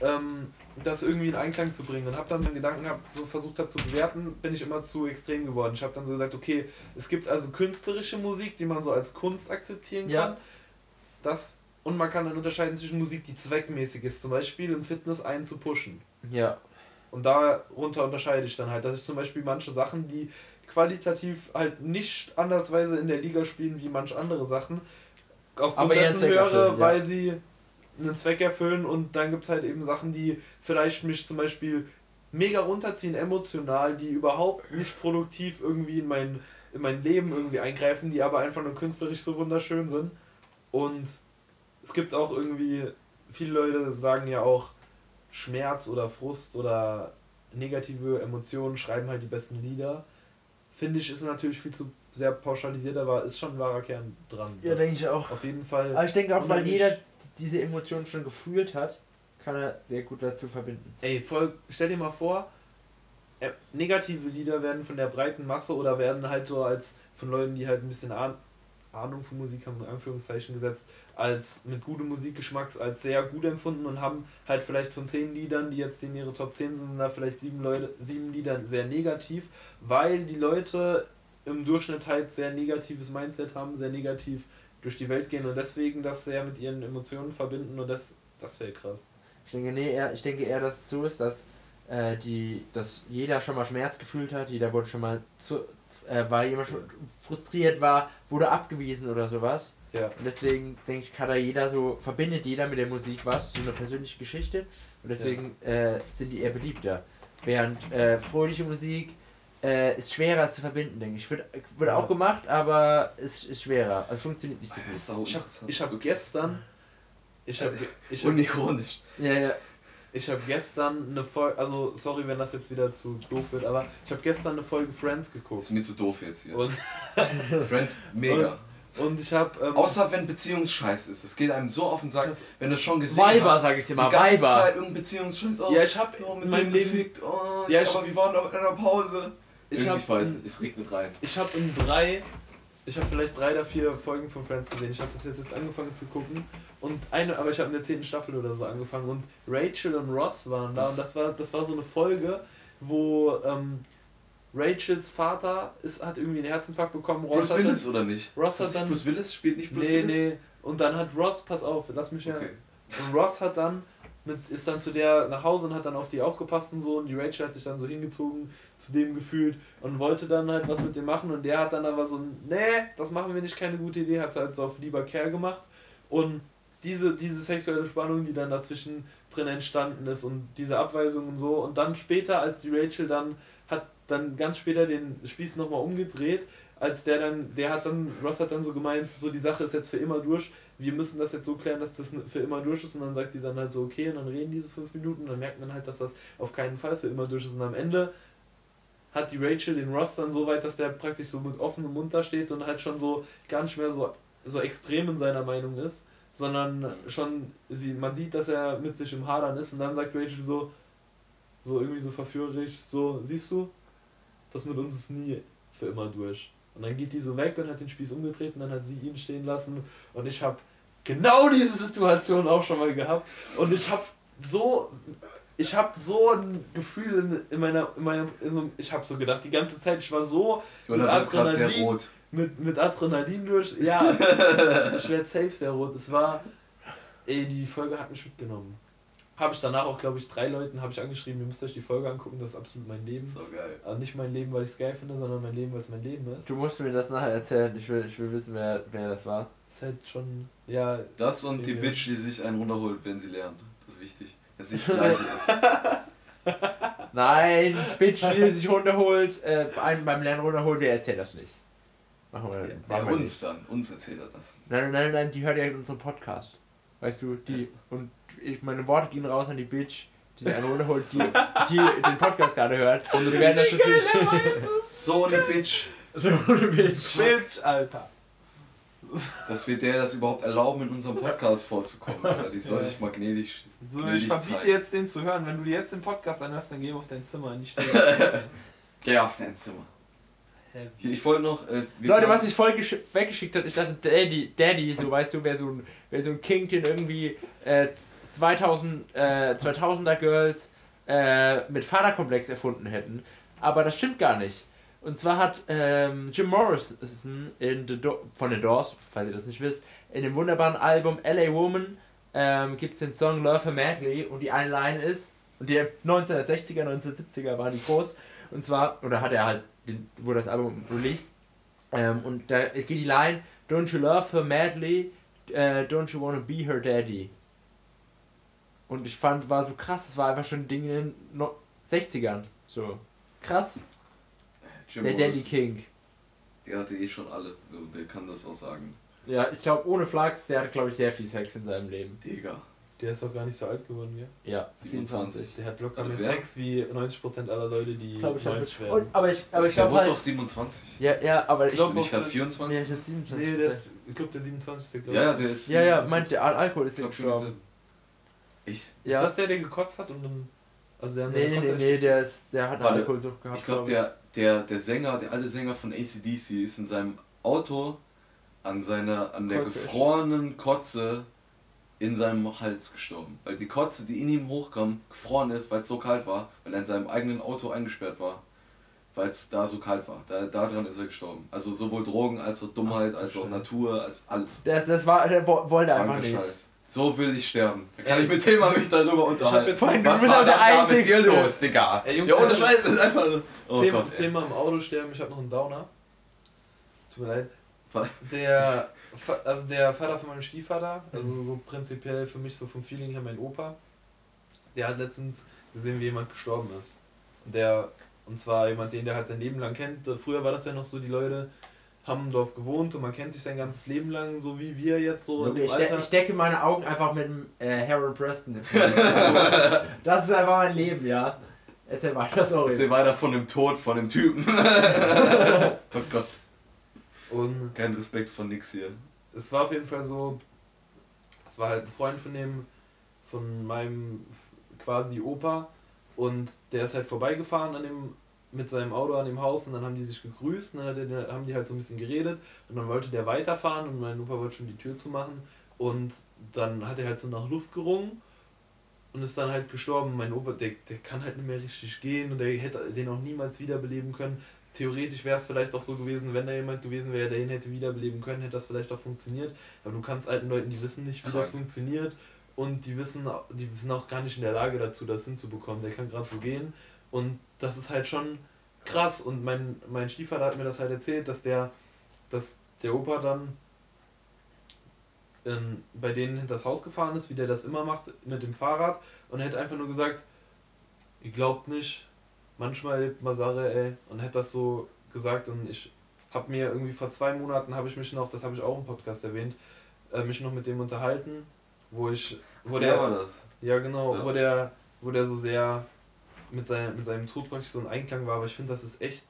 ähm, das irgendwie in Einklang zu bringen und habe dann den Gedanken gehabt, so versucht habe zu bewerten, bin ich immer zu extrem geworden. Ich habe dann so gesagt, okay, es gibt also künstlerische Musik, die man so als Kunst akzeptieren Ja. kann. Das und man kann dann unterscheiden zwischen Musik, die zweckmäßig ist, zum Beispiel im Fitness einen zu pushen. Ja. Und darunter unterscheide ich dann halt, dass ich zum Beispiel manche Sachen, die qualitativ halt nicht andersweise in der Liga spielen wie manche andere Sachen, aufgrund Aber dessen höre, erfüllen, ja. weil sie einen Zweck erfüllen und dann gibt es halt eben Sachen, die vielleicht mich zum Beispiel mega runterziehen, emotional, die überhaupt nicht produktiv irgendwie in mein, in mein Leben irgendwie eingreifen, die aber einfach nur künstlerisch so wunderschön sind. Und es gibt auch irgendwie viele Leute sagen ja auch, Schmerz oder Frust oder negative Emotionen schreiben halt die besten Lieder. Finde ich, ist natürlich viel zu sehr pauschalisiert, aber ist schon ein wahrer Kern dran. Ja, denke ich auch. Auf jeden Fall. Aber ich denke auch, weil jeder diese Emotionen schon gefühlt hat, kann er sehr gut dazu verbinden. Ey, voll, stell dir mal vor, äh, negative Lieder werden von der breiten Masse oder werden halt so als von Leuten, die halt ein bisschen Ahnung von Musik haben, in Anführungszeichen gesetzt, als mit gutem Musikgeschmacks als sehr gut empfunden und haben halt vielleicht von zehn Liedern, die jetzt in ihre Top 10 sind, sind da vielleicht sieben Leute, sieben Lieder sehr negativ, weil die Leute im Durchschnitt halt sehr negatives Mindset haben, sehr negativ durch die Welt gehen und deswegen das sehr mit ihren Emotionen verbinden und das, das wäre krass. Ich denke, nee, eher, ich denke eher, dass es so ist, dass, äh, die, dass jeder schon mal Schmerz gefühlt hat, jeder wurde schon mal zu, äh, war jemand schon frustriert war, wurde abgewiesen oder sowas. Ja. Und deswegen denke ich, kann da jeder so, verbindet jeder mit der Musik was, so eine persönliche Geschichte. Und deswegen äh, sind die eher beliebter. Während äh, fröhliche Musik äh, ist schwerer zu verbinden, denke ich. Wird, wird Ja. auch gemacht, aber es ist schwerer. Also funktioniert nicht so gut. Sau Ich habe hab gestern. Ich habe ich hab, Unironisch. Ja, ja. Ich hab gestern eine Folge. Also, sorry, wenn das jetzt wieder zu doof wird, aber ich habe gestern eine Folge Friends geguckt. Ist mir zu doof jetzt hier. Und, Friends, mega. und ich habe. Ähm, Außer wenn Beziehungsscheiß ist. Es geht einem so Sack, Das- wenn du schon gesehen Weiber, hast. sag ich dir Die mal, ganze Weiber. Zeit irgendein Beziehungsscheiß. Oh, ja, ich habe oh, mit in meinem Leben. gefickt. Oh, Ja, ich, ich- aber wir waren doch in einer Pause. Ich hab- ich weiß nicht, es regnet rein. Ich habe in drei. Ich habe vielleicht drei oder vier Folgen von Friends gesehen. Ich habe das jetzt erst angefangen zu gucken. Und eine, aber ich habe in der zehnten Staffel oder so angefangen. Und Rachel und Ross waren da. Und das war, das war so eine Folge, wo ähm, Rachels Vater ist, hat irgendwie einen Herzinfarkt bekommen. Ross Bruce hat dann- Willis oder nicht? Ross hat dann- Bruce Willis spielt nicht Bruce nee, Willis? nee. Und dann hat Ross, pass auf, lass mich ja. Okay. Und Ross hat dann mit, ist dann zu der nach Hause und hat dann auf die aufgepasst und so. Und die Rachel hat sich dann so hingezogen zu dem gefühlt und wollte dann halt was mit dem machen. Und der hat dann aber so, nee, das machen wir nicht, keine gute Idee, hat halt so auf lieber Kerl gemacht. Und diese, diese sexuelle Spannung, die dann dazwischen drin entstanden ist und diese Abweisung und so. Und dann später, als die Rachel dann hat dann ganz später den Spieß nochmal umgedreht, als der dann, der hat dann, Ross hat dann so gemeint, so die Sache ist jetzt für immer durch, wir müssen das jetzt so klären, dass das für immer durch ist. Und dann sagt die dann halt so, okay, und dann reden diese fünf Minuten und dann merkt man halt, dass das auf keinen Fall für immer durch ist. Und am Ende hat die Rachel den Ross dann so weit, dass der praktisch so mit offenem Mund da steht und halt schon so gar nicht mehr so, so extrem in seiner Meinung ist, sondern schon, sie, man sieht, dass er mit sich im Hadern ist. Und dann sagt Rachel so, so irgendwie so verführerisch, so, siehst du, das mit uns ist nie für immer durch. Und dann geht die so weg und hat den Spieß umgedreht und dann hat sie ihn stehen lassen. Und ich habe genau diese Situation auch schon mal gehabt. Und ich habe so ich habe so ein Gefühl in, in meiner in meinem in so, ich habe so gedacht die ganze Zeit ich war so mit Adrenalin rot. mit, mit Adrenalin durch. Ja. Ich werde safe sehr rot. Es war ey die Folge hat mich mitgenommen habe ich danach auch glaube ich drei Leuten habe ich angeschrieben ihr müsst euch die Folge angucken das ist absolut mein Leben So geil. also nicht mein Leben weil ich es geil finde sondern mein Leben weil es mein Leben ist Du musst mir das nachher erzählen. Ich will, ich will wissen, wer, wer das war. ist halt schon ja Das und die Ja. Bitch, die sich einen runterholt, wenn sie lernt. Das ist wichtig. Wenn sie nicht gleich ist. Nein, Bitch, die sich runterholt, äh, einen beim Lernen runterholt, der erzählt das nicht. Machen wir, Ja, machen wir uns dann. Uns erzählt er das. Nicht. Nein, nein, nein, die hört ja in unserem Podcast. Weißt du, die, und ich, meine Worte gehen raus an die Bitch, die sich einen runterholt, die, die den Podcast gerade hört. So, wir werden das natürlich. So eine Bitch. so eine Bitch. Bitch Alter Dass wir der das überhaupt erlauben, in unserem Podcast vorzukommen. Alter. Die soll Ja. sich mal gnädig. So, gnädig ich verbiete dir jetzt den zu hören. Wenn du dir jetzt den Podcast anhörst, dann geh auf dein Zimmer, nicht stehen. Geh auf dein Zimmer. Hier, ich wollte noch. Äh, Leute, was mich voll gesch- weggeschickt hat, ich dachte, Daddy, Daddy, so weißt du, wer so ein, wer so ein King, den irgendwie äh, 2000, äh, 2000er Girls äh, mit Vaterkomplex erfunden hätten. Aber das stimmt gar nicht. Und zwar hat ähm, Jim Morrison in The Do von The Doors, falls ihr das nicht wisst, in dem wunderbaren Album LA Woman ähm, gibt es den Song Love Her Madly und die eine Line ist, und die 1960er, 1970er waren die groß, und zwar, oder hat er halt, wurde das Album released, ähm, und da geht die Line, Don't you love her madly, äh, don't you wanna be her daddy. Und ich fand, war so krass, es war einfach schon ein Ding in den no 60ern. So. Krass. Jim Der Daddy Morrison, King. Der hatte eh schon alle. Der kann das auch sagen. Ja, ich glaube, ohne Flachs, der hat, glaube ich, sehr viel Sex in seinem Leben. Digga. Der ist doch gar nicht so alt geworden, gell? Ja, 27. Der hat locker mehr? Sex wie 90% aller Leute, die Glaub ich, 90 halt. werden. Und, aber ich, aber ich Der glaube wurde halt. doch 27. Ja, ja, aber ich glaub, glaube. Ich gerade Nee, 24? Nee, ist jetzt 27. Nee, der ist, ich glaube, der 27. glaub Ja, ja, ich. der ist. ja, ja, 27. meint der Al Alkohol ist Ich glaub schon, gestorben. Ich, Ist Ja. das der, der gekotzt hat und dann. Also der Nee, nee, nee, der, ist, der hat Warte, Alkoholsucht gehabt. ich glaube, der, der, der Sänger, der alte Sänger von ACDC ist in seinem Auto an seiner, an der gefrorenen Kotze in seinem Hals gestorben. Weil die Kotze, die in ihm hochkam, gefroren ist, weil es so kalt war, weil er in seinem eigenen Auto eingesperrt war. Weil es da so kalt war. Da, daran ist er gestorben. Also sowohl Drogen als auch Dummheit, als auch Natur, als alles. Der, das war, der wo- wollte einfach nicht. Scheiß. So will ich sterben. Da kann ich mit dem mich darüber unterhalten. jetzt- Vor allem, du Was war der Einzige. los, Digga? Ey, Jungs, ja, ohne. Scheiß, das ist einfach. Oh Thema, Gott, ey. Thema im Auto sterben, ich habe noch einen Downer. Tut mir leid. Der, also der Vater von meinem Stiefvater, also so prinzipiell für mich so vom Feeling her mein Opa, der hat letztens gesehen, wie jemand gestorben ist. Und der, und zwar jemand, den der halt sein Leben lang kennt. Früher war das ja noch so, die Leute haben im Dorf gewohnt und man kennt sich sein ganzes Leben lang, so wie wir jetzt so dem Ich, de ich decke meine Augen einfach mit dem äh, Harold Preston. das ist einfach mein Leben, ja. Erzähl weiter, sorry. Erzähl weiter von dem Tod von dem Typen. oh Gott, Und kein Respekt von nix hier. es war auf jeden Fall so, es war halt ein Freund von dem, von meinem quasi Opa und der ist halt vorbeigefahren an dem, mit seinem Auto an dem Haus und dann haben die sich gegrüßt und dann er, dann haben die halt so ein bisschen geredet und dann wollte der weiterfahren und mein Opa wollte schon die Tür zumachen und dann hat er halt so nach Luft gerungen und ist dann halt gestorben. Mein Opa, der, der kann halt nicht mehr richtig gehen und der hätte den auch niemals wiederbeleben können. Theoretisch wäre es vielleicht auch so gewesen, wenn da jemand gewesen wäre, der ihn hätte wiederbeleben können, hätte das vielleicht auch funktioniert. Aber du kannst alten Leuten, die wissen nicht, wie das Krank. funktioniert und die wissen, die sind auch gar nicht in der Lage dazu, das hinzubekommen. Der kann gerade so gehen und das ist halt schon krass. Und mein, mein Stiefvater hat mir das halt erzählt, dass der, dass der Opa dann ähm, bei denen hinter das Haus gefahren ist, wie der das immer macht mit dem Fahrrad und er hätte einfach nur gesagt, ihr glaubt nicht, manchmal Masare, ey, und hätte das so gesagt und ich habe mir irgendwie vor zwei Monaten habe ich mich noch, das habe ich auch im Podcast erwähnt, äh, mich noch mit dem unterhalten, wo ich, wo Wer der, war das? ja genau, Ja. wo der, wo der so sehr mit, seinem mit seinem Tod praktisch so in Einklang war, aber ich finde, das ist echt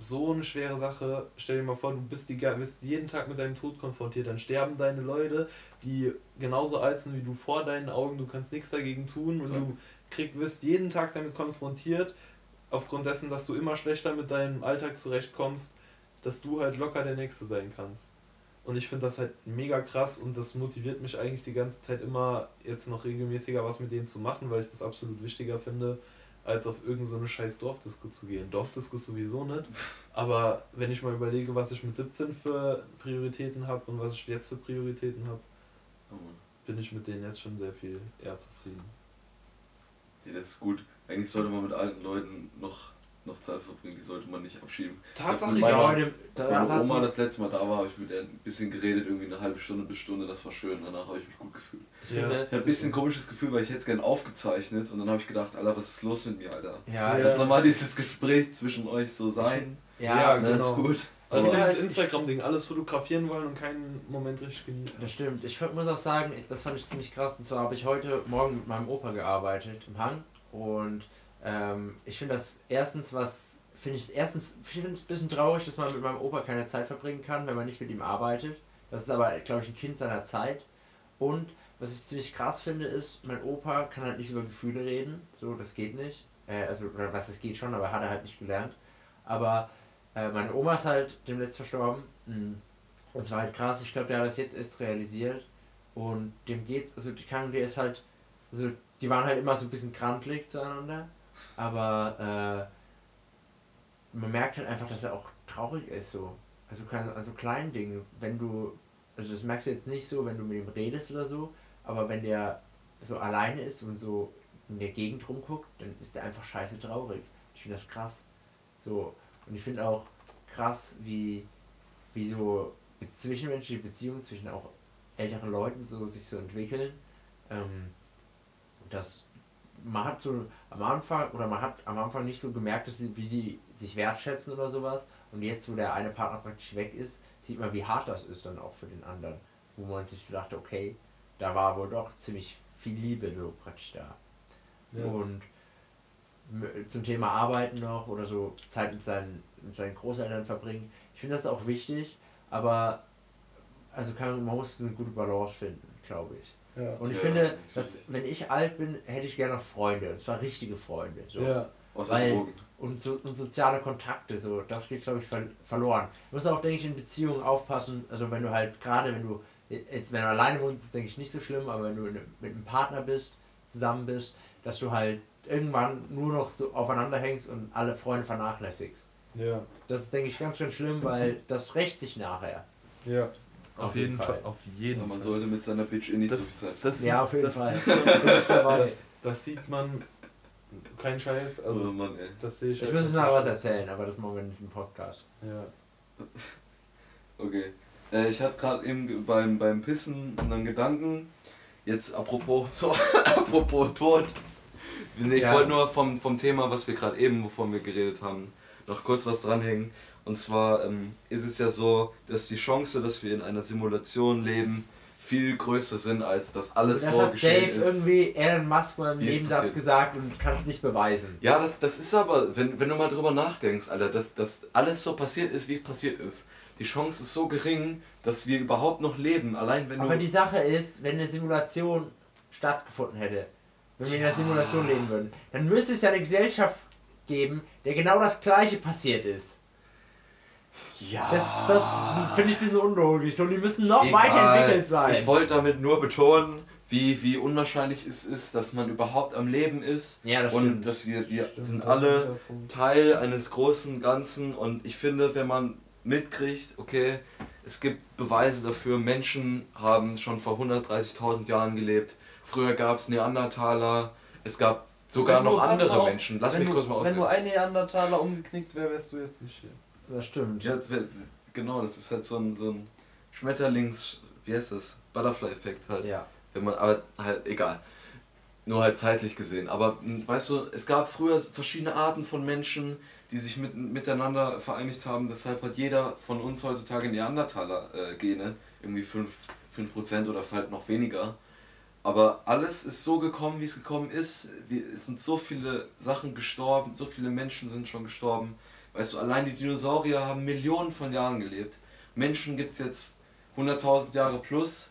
so eine schwere Sache. Stell dir mal vor, du bist, die, bist jeden Tag mit deinem Tod konfrontiert, dann sterben deine Leute, die genauso alt sind wie du vor deinen Augen, du kannst nichts dagegen tun und Klar. du krieg, wirst jeden Tag damit konfrontiert, aufgrund dessen, dass du immer schlechter mit deinem Alltag zurechtkommst, dass du halt locker der Nächste sein kannst. Und ich finde das halt mega krass und das motiviert mich eigentlich die ganze Zeit immer, jetzt noch regelmäßiger was mit denen zu machen, weil ich das absolut wichtiger finde, als auf irgendeine so eine scheiß Dorfdisco zu gehen. Dorfdisco sowieso nicht. Aber wenn ich mal überlege, was ich mit 17 für Prioritäten habe und was ich jetzt für Prioritäten habe, Oh bin ich mit denen jetzt schon sehr viel eher zufrieden. Ja, das ist gut. Eigentlich sollte man mit alten Leuten noch, noch Zeit verbringen, die sollte man nicht abschieben. Meiner- Leute, Als meine Oma das letzte Mal da war, habe ich mit der ein bisschen geredet, irgendwie eine halbe Stunde bis Stunde, das war schön. Danach habe ich mich gut gefühlt. ich finde- Ich hatte ein bisschen komisches Gefühl, weil ich hätte es gerne aufgezeichnet und dann habe ich gedacht, Alter, was ist los mit mir, Alter? Ja, Ja. Lass doch mal dieses Gespräch zwischen euch so sein. ja, Ja, Ne, genau. ist gut. Also dieses Instagram-Ding, alles fotografieren wollen und keinen Moment richtig genießen. Das stimmt. Ich muss auch sagen, das fand ich ziemlich krass. Und zwar habe ich heute Morgen mit meinem Opa gearbeitet im Hang. Und ähm, ich finde das erstens, was finde ich erstens ich es ein bisschen traurig, dass man mit meinem Opa keine Zeit verbringen kann, wenn man nicht mit ihm arbeitet. Das ist aber, glaube ich, ein Kind seiner Zeit. Und was ich ziemlich krass finde, ist, mein Opa kann halt nicht über Gefühle reden. So, das geht nicht. Äh, also, oder was, das geht schon, aber hat er halt nicht gelernt. Aber äh, meine Oma ist halt demnächst verstorben. Mm. Und es war halt krass, ich glaube, der hat das jetzt erst realisiert. Und dem geht's, also die kann, der ist halt, also die waren halt immer so ein bisschen krantlig zueinander. Aber äh, man merkt halt einfach, dass er auch traurig ist so. Also an so kleinen Dingen, wenn du, also das merkst du jetzt nicht so, wenn du mit ihm redest oder so, aber wenn der so alleine ist und so in der Gegend rumguckt, dann ist der einfach scheiße traurig. Ich finde das krass. So. Und ich finde auch krass, wie, wie so zwischenmenschliche Beziehungen zwischen auch älteren Leuten so sich so entwickeln. Ähm, das man hat so am Anfang oder man hat am Anfang nicht so gemerkt, dass sie, wie die sich wertschätzen oder sowas. Und jetzt, wo der eine Partner praktisch weg ist, sieht man, wie hart das ist dann auch für den anderen. Wo man sich so dachte, okay, da war wohl doch ziemlich viel Liebe so praktisch da. Ja. Und zum Thema Arbeiten noch oder so Zeit mit seinen, mit seinen Großeltern verbringen. Ich finde das auch wichtig, aber also kann, man muss eine gute Balance finden, glaube ich. Ja. Und ich Ja, finde, natürlich. dass wenn ich alt bin, hätte ich gerne noch Freunde. Und zwar richtige Freunde. So. ja. Außer Weil- Drogen. Und, so, und soziale Kontakte, so, das geht, glaube ich, ver verloren. Du musst auch, denke ich, in Beziehungen aufpassen, also wenn du halt, gerade wenn du, jetzt wenn du alleine wohnst, ist, denke ich, nicht so schlimm, aber wenn du mit einem Partner bist, zusammen bist, dass du halt irgendwann nur noch so aufeinander hängst und alle Freunde vernachlässigst. Ja. Das ist, denke ich, ganz schön schlimm, weil das rächt sich nachher. Ja. Auf, jeden Fall. Auf jeden Ja, man Fall. sollte mit seiner Bitch eh nicht so Das, viel Zeit das, Ja, auf jeden das Fall. Das, das sieht man. Kein Scheiß. Also, Also, Mann, ey. das sehe ich. Ich halt muss noch was erzählen, aber das machen wir nicht im Podcast. Ja. Okay. Äh, ich hatte gerade eben beim, beim Pissen einen Gedanken. Jetzt apropos, apropos Tod. Nee, Ich Ja. wollte nur vom, vom Thema, was wir gerade eben, wovon wir geredet haben, noch kurz was dranhängen. Und zwar ähm, ist es ja so, dass die Chance, dass wir in einer Simulation leben, viel größer sind, als dass alles das so hat geschehen Dave ist. irgendwie Elon Musk mal im Nebensatz gesagt und kann es nicht beweisen. Ja, das, das ist aber, wenn, wenn du mal drüber nachdenkst, Alter, dass, dass alles so passiert ist, wie es passiert ist. Die Chance ist so gering, dass wir überhaupt noch leben. Allein wenn du. Aber die Sache ist, wenn eine Simulation stattgefunden hätte, wenn wir in einer Simulation leben würden, dann müsste es ja eine Gesellschaft geben, der genau das gleiche passiert ist. ja. Das, das finde ich ein bisschen unlogisch. So, die müssen noch Egal. weiterentwickelt sein. Ich wollte damit nur betonen, wie, wie unwahrscheinlich es ist, dass man überhaupt am Leben ist. ja, das und stimmt. dass wir, wir Stimmt, sind alle. Teil eines großen Ganzen. Und ich finde, wenn man mitkriegt, okay, es gibt Beweise dafür, Menschen haben schon vor 130.000 Jahren gelebt. Früher gab es Neandertaler, es gab sogar Wenn noch andere auf, Menschen. Lass wenn mich du, kurz mal Wenn ausreden. nur ein Neandertaler umgeknickt wäre, wärst du jetzt nicht hier. das stimmt. Ja, genau, das ist halt so ein, so ein Schmetterlings, wie heißt das? Butterfly-Effekt halt. Ja. Wenn man, aber halt egal. Nur halt zeitlich gesehen. Aber m, weißt du, es gab früher verschiedene Arten von Menschen, die sich mit, miteinander vereinigt haben. Deshalb hat jeder von uns heutzutage Neandertaler-Gene. irgendwie 5%, 5% oder halt noch weniger. Aber alles ist so gekommen, wie es gekommen ist. Es sind so viele Sachen gestorben, so viele Menschen sind schon gestorben. Weißt du, allein die Dinosaurier haben Millionen von Jahren gelebt. Menschen gibt es jetzt 100.000 Jahre plus.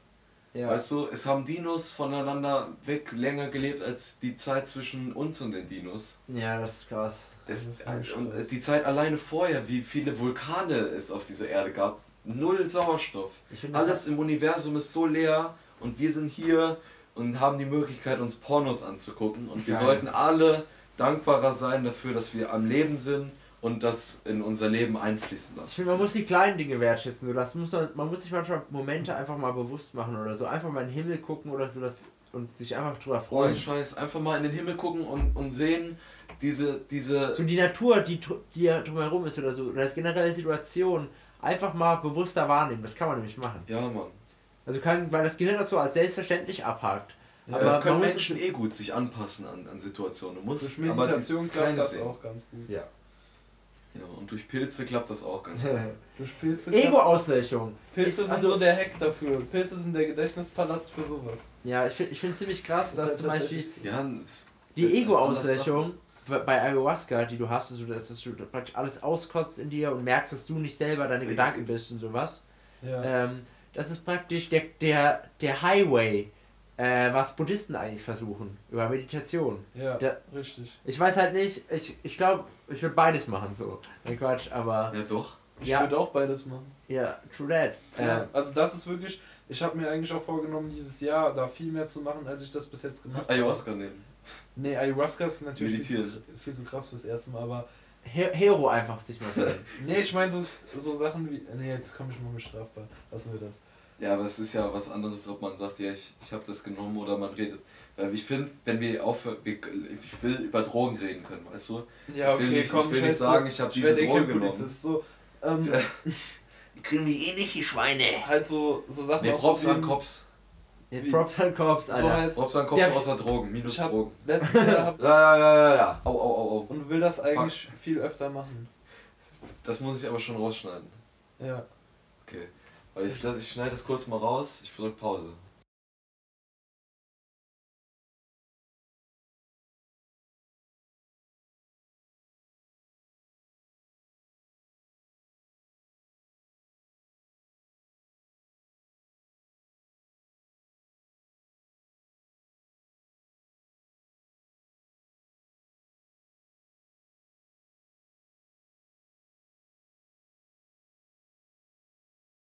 Ja. Weißt du, es haben Dinos voneinander weg länger gelebt als die Zeit zwischen uns und den Dinos. ja, das ist krass. Das Das ist echt und krass. die Zeit alleine vorher, wie viele Vulkane es auf dieser Erde gab. Null Sauerstoff. Alles im Universum ist so leer und wir sind hier und haben die Möglichkeit, uns Pornos anzugucken. Und wir Geil. sollten alle dankbarer sein dafür, dass wir am Leben sind und das in unser Leben einfließen Ich lassen. finde, man muss die kleinen Dinge wertschätzen. So, das muss man, man muss sich manchmal Momente einfach mal bewusst machen oder so. Einfach mal in den Himmel gucken oder so das, und sich einfach drüber Ohne freuen. Scheiß, einfach mal in den Himmel gucken und, und sehen, diese, diese So die Natur, die, die ja drumherum ist oder so, oder das generelle Situation, einfach mal bewusster wahrnehmen. Das kann man nämlich machen. Ja, Mann. Also kann, weil das Gehirn das so als selbstverständlich abhakt. Ja, Aber das können man muss- Menschen eh gut sich anpassen an, an Situationen. Du musst Durch aber Meditation klappt das sehen. auch ganz gut. Ja. Ja, und durch Pilze klappt das auch ganz gut. Durch Pilze Ego-Auslöschung. Pilze Ist sind also- so der Hack dafür. Pilze sind der Gedächtnispalast für sowas. Ja, ich finde ich find ziemlich krass, ist dass halt zum Beispiel. Ja, das, die das Ego-Auslöschung bei Ayahuasca, die du hast, also dass du praktisch alles auskotzt in dir und merkst, dass du nicht selber deine Ja, Gedanken bist und sowas. Ja. Ähm, das ist praktisch der, der, der Highway, äh, was Buddhisten eigentlich versuchen, über Meditation. ja, der- richtig. Ich weiß halt nicht, ich, ich glaube, ich würde beides machen, so. Nein, Quatsch, aber ja doch. Ich Ja. würde auch beides machen. ja, true that. Ja, Äh, also das ist wirklich, ich habe mir eigentlich auch vorgenommen, dieses Jahr da viel mehr zu machen, als ich das bis jetzt gemacht habe. Ayahuasca nehmen. Nee, Ayahuasca ist natürlich viel Meditieren. zu, viel zu krass fürs erste Mal, aber He- Hero einfach sich mal nee, ich meine so, so Sachen wie, nee, jetzt komme ich mal mit strafbar, lassen wir das. Ja, aber es ist ja was anderes, ob man sagt, ja, ich, ich habe das genommen oder man redet. Weil ich finde, wenn wir aufhören, wir, ich will über Drogen reden können, weißt du? Ja, Ich will nicht- ich will nicht sagen, ich hab diese werd Droge kein genommen. Polizist, So, ähm, Die kriegen die eh nicht, die Schweine. halt so, so Sachen Nee, Props an. Cops. Ja? Props an Cops, So Alter. halt, Props an Cops Der- außer Drogen, minus Ich hab- Drogen. letztes Jahr hab, Ja, ja, ja, ja, ja. Au, au, au, au. und will das eigentlich viel öfter machen. Das muss ich aber schon rausschneiden. Ja. Okay. Weil ich, schneide das kurz mal raus, ich drück Pause.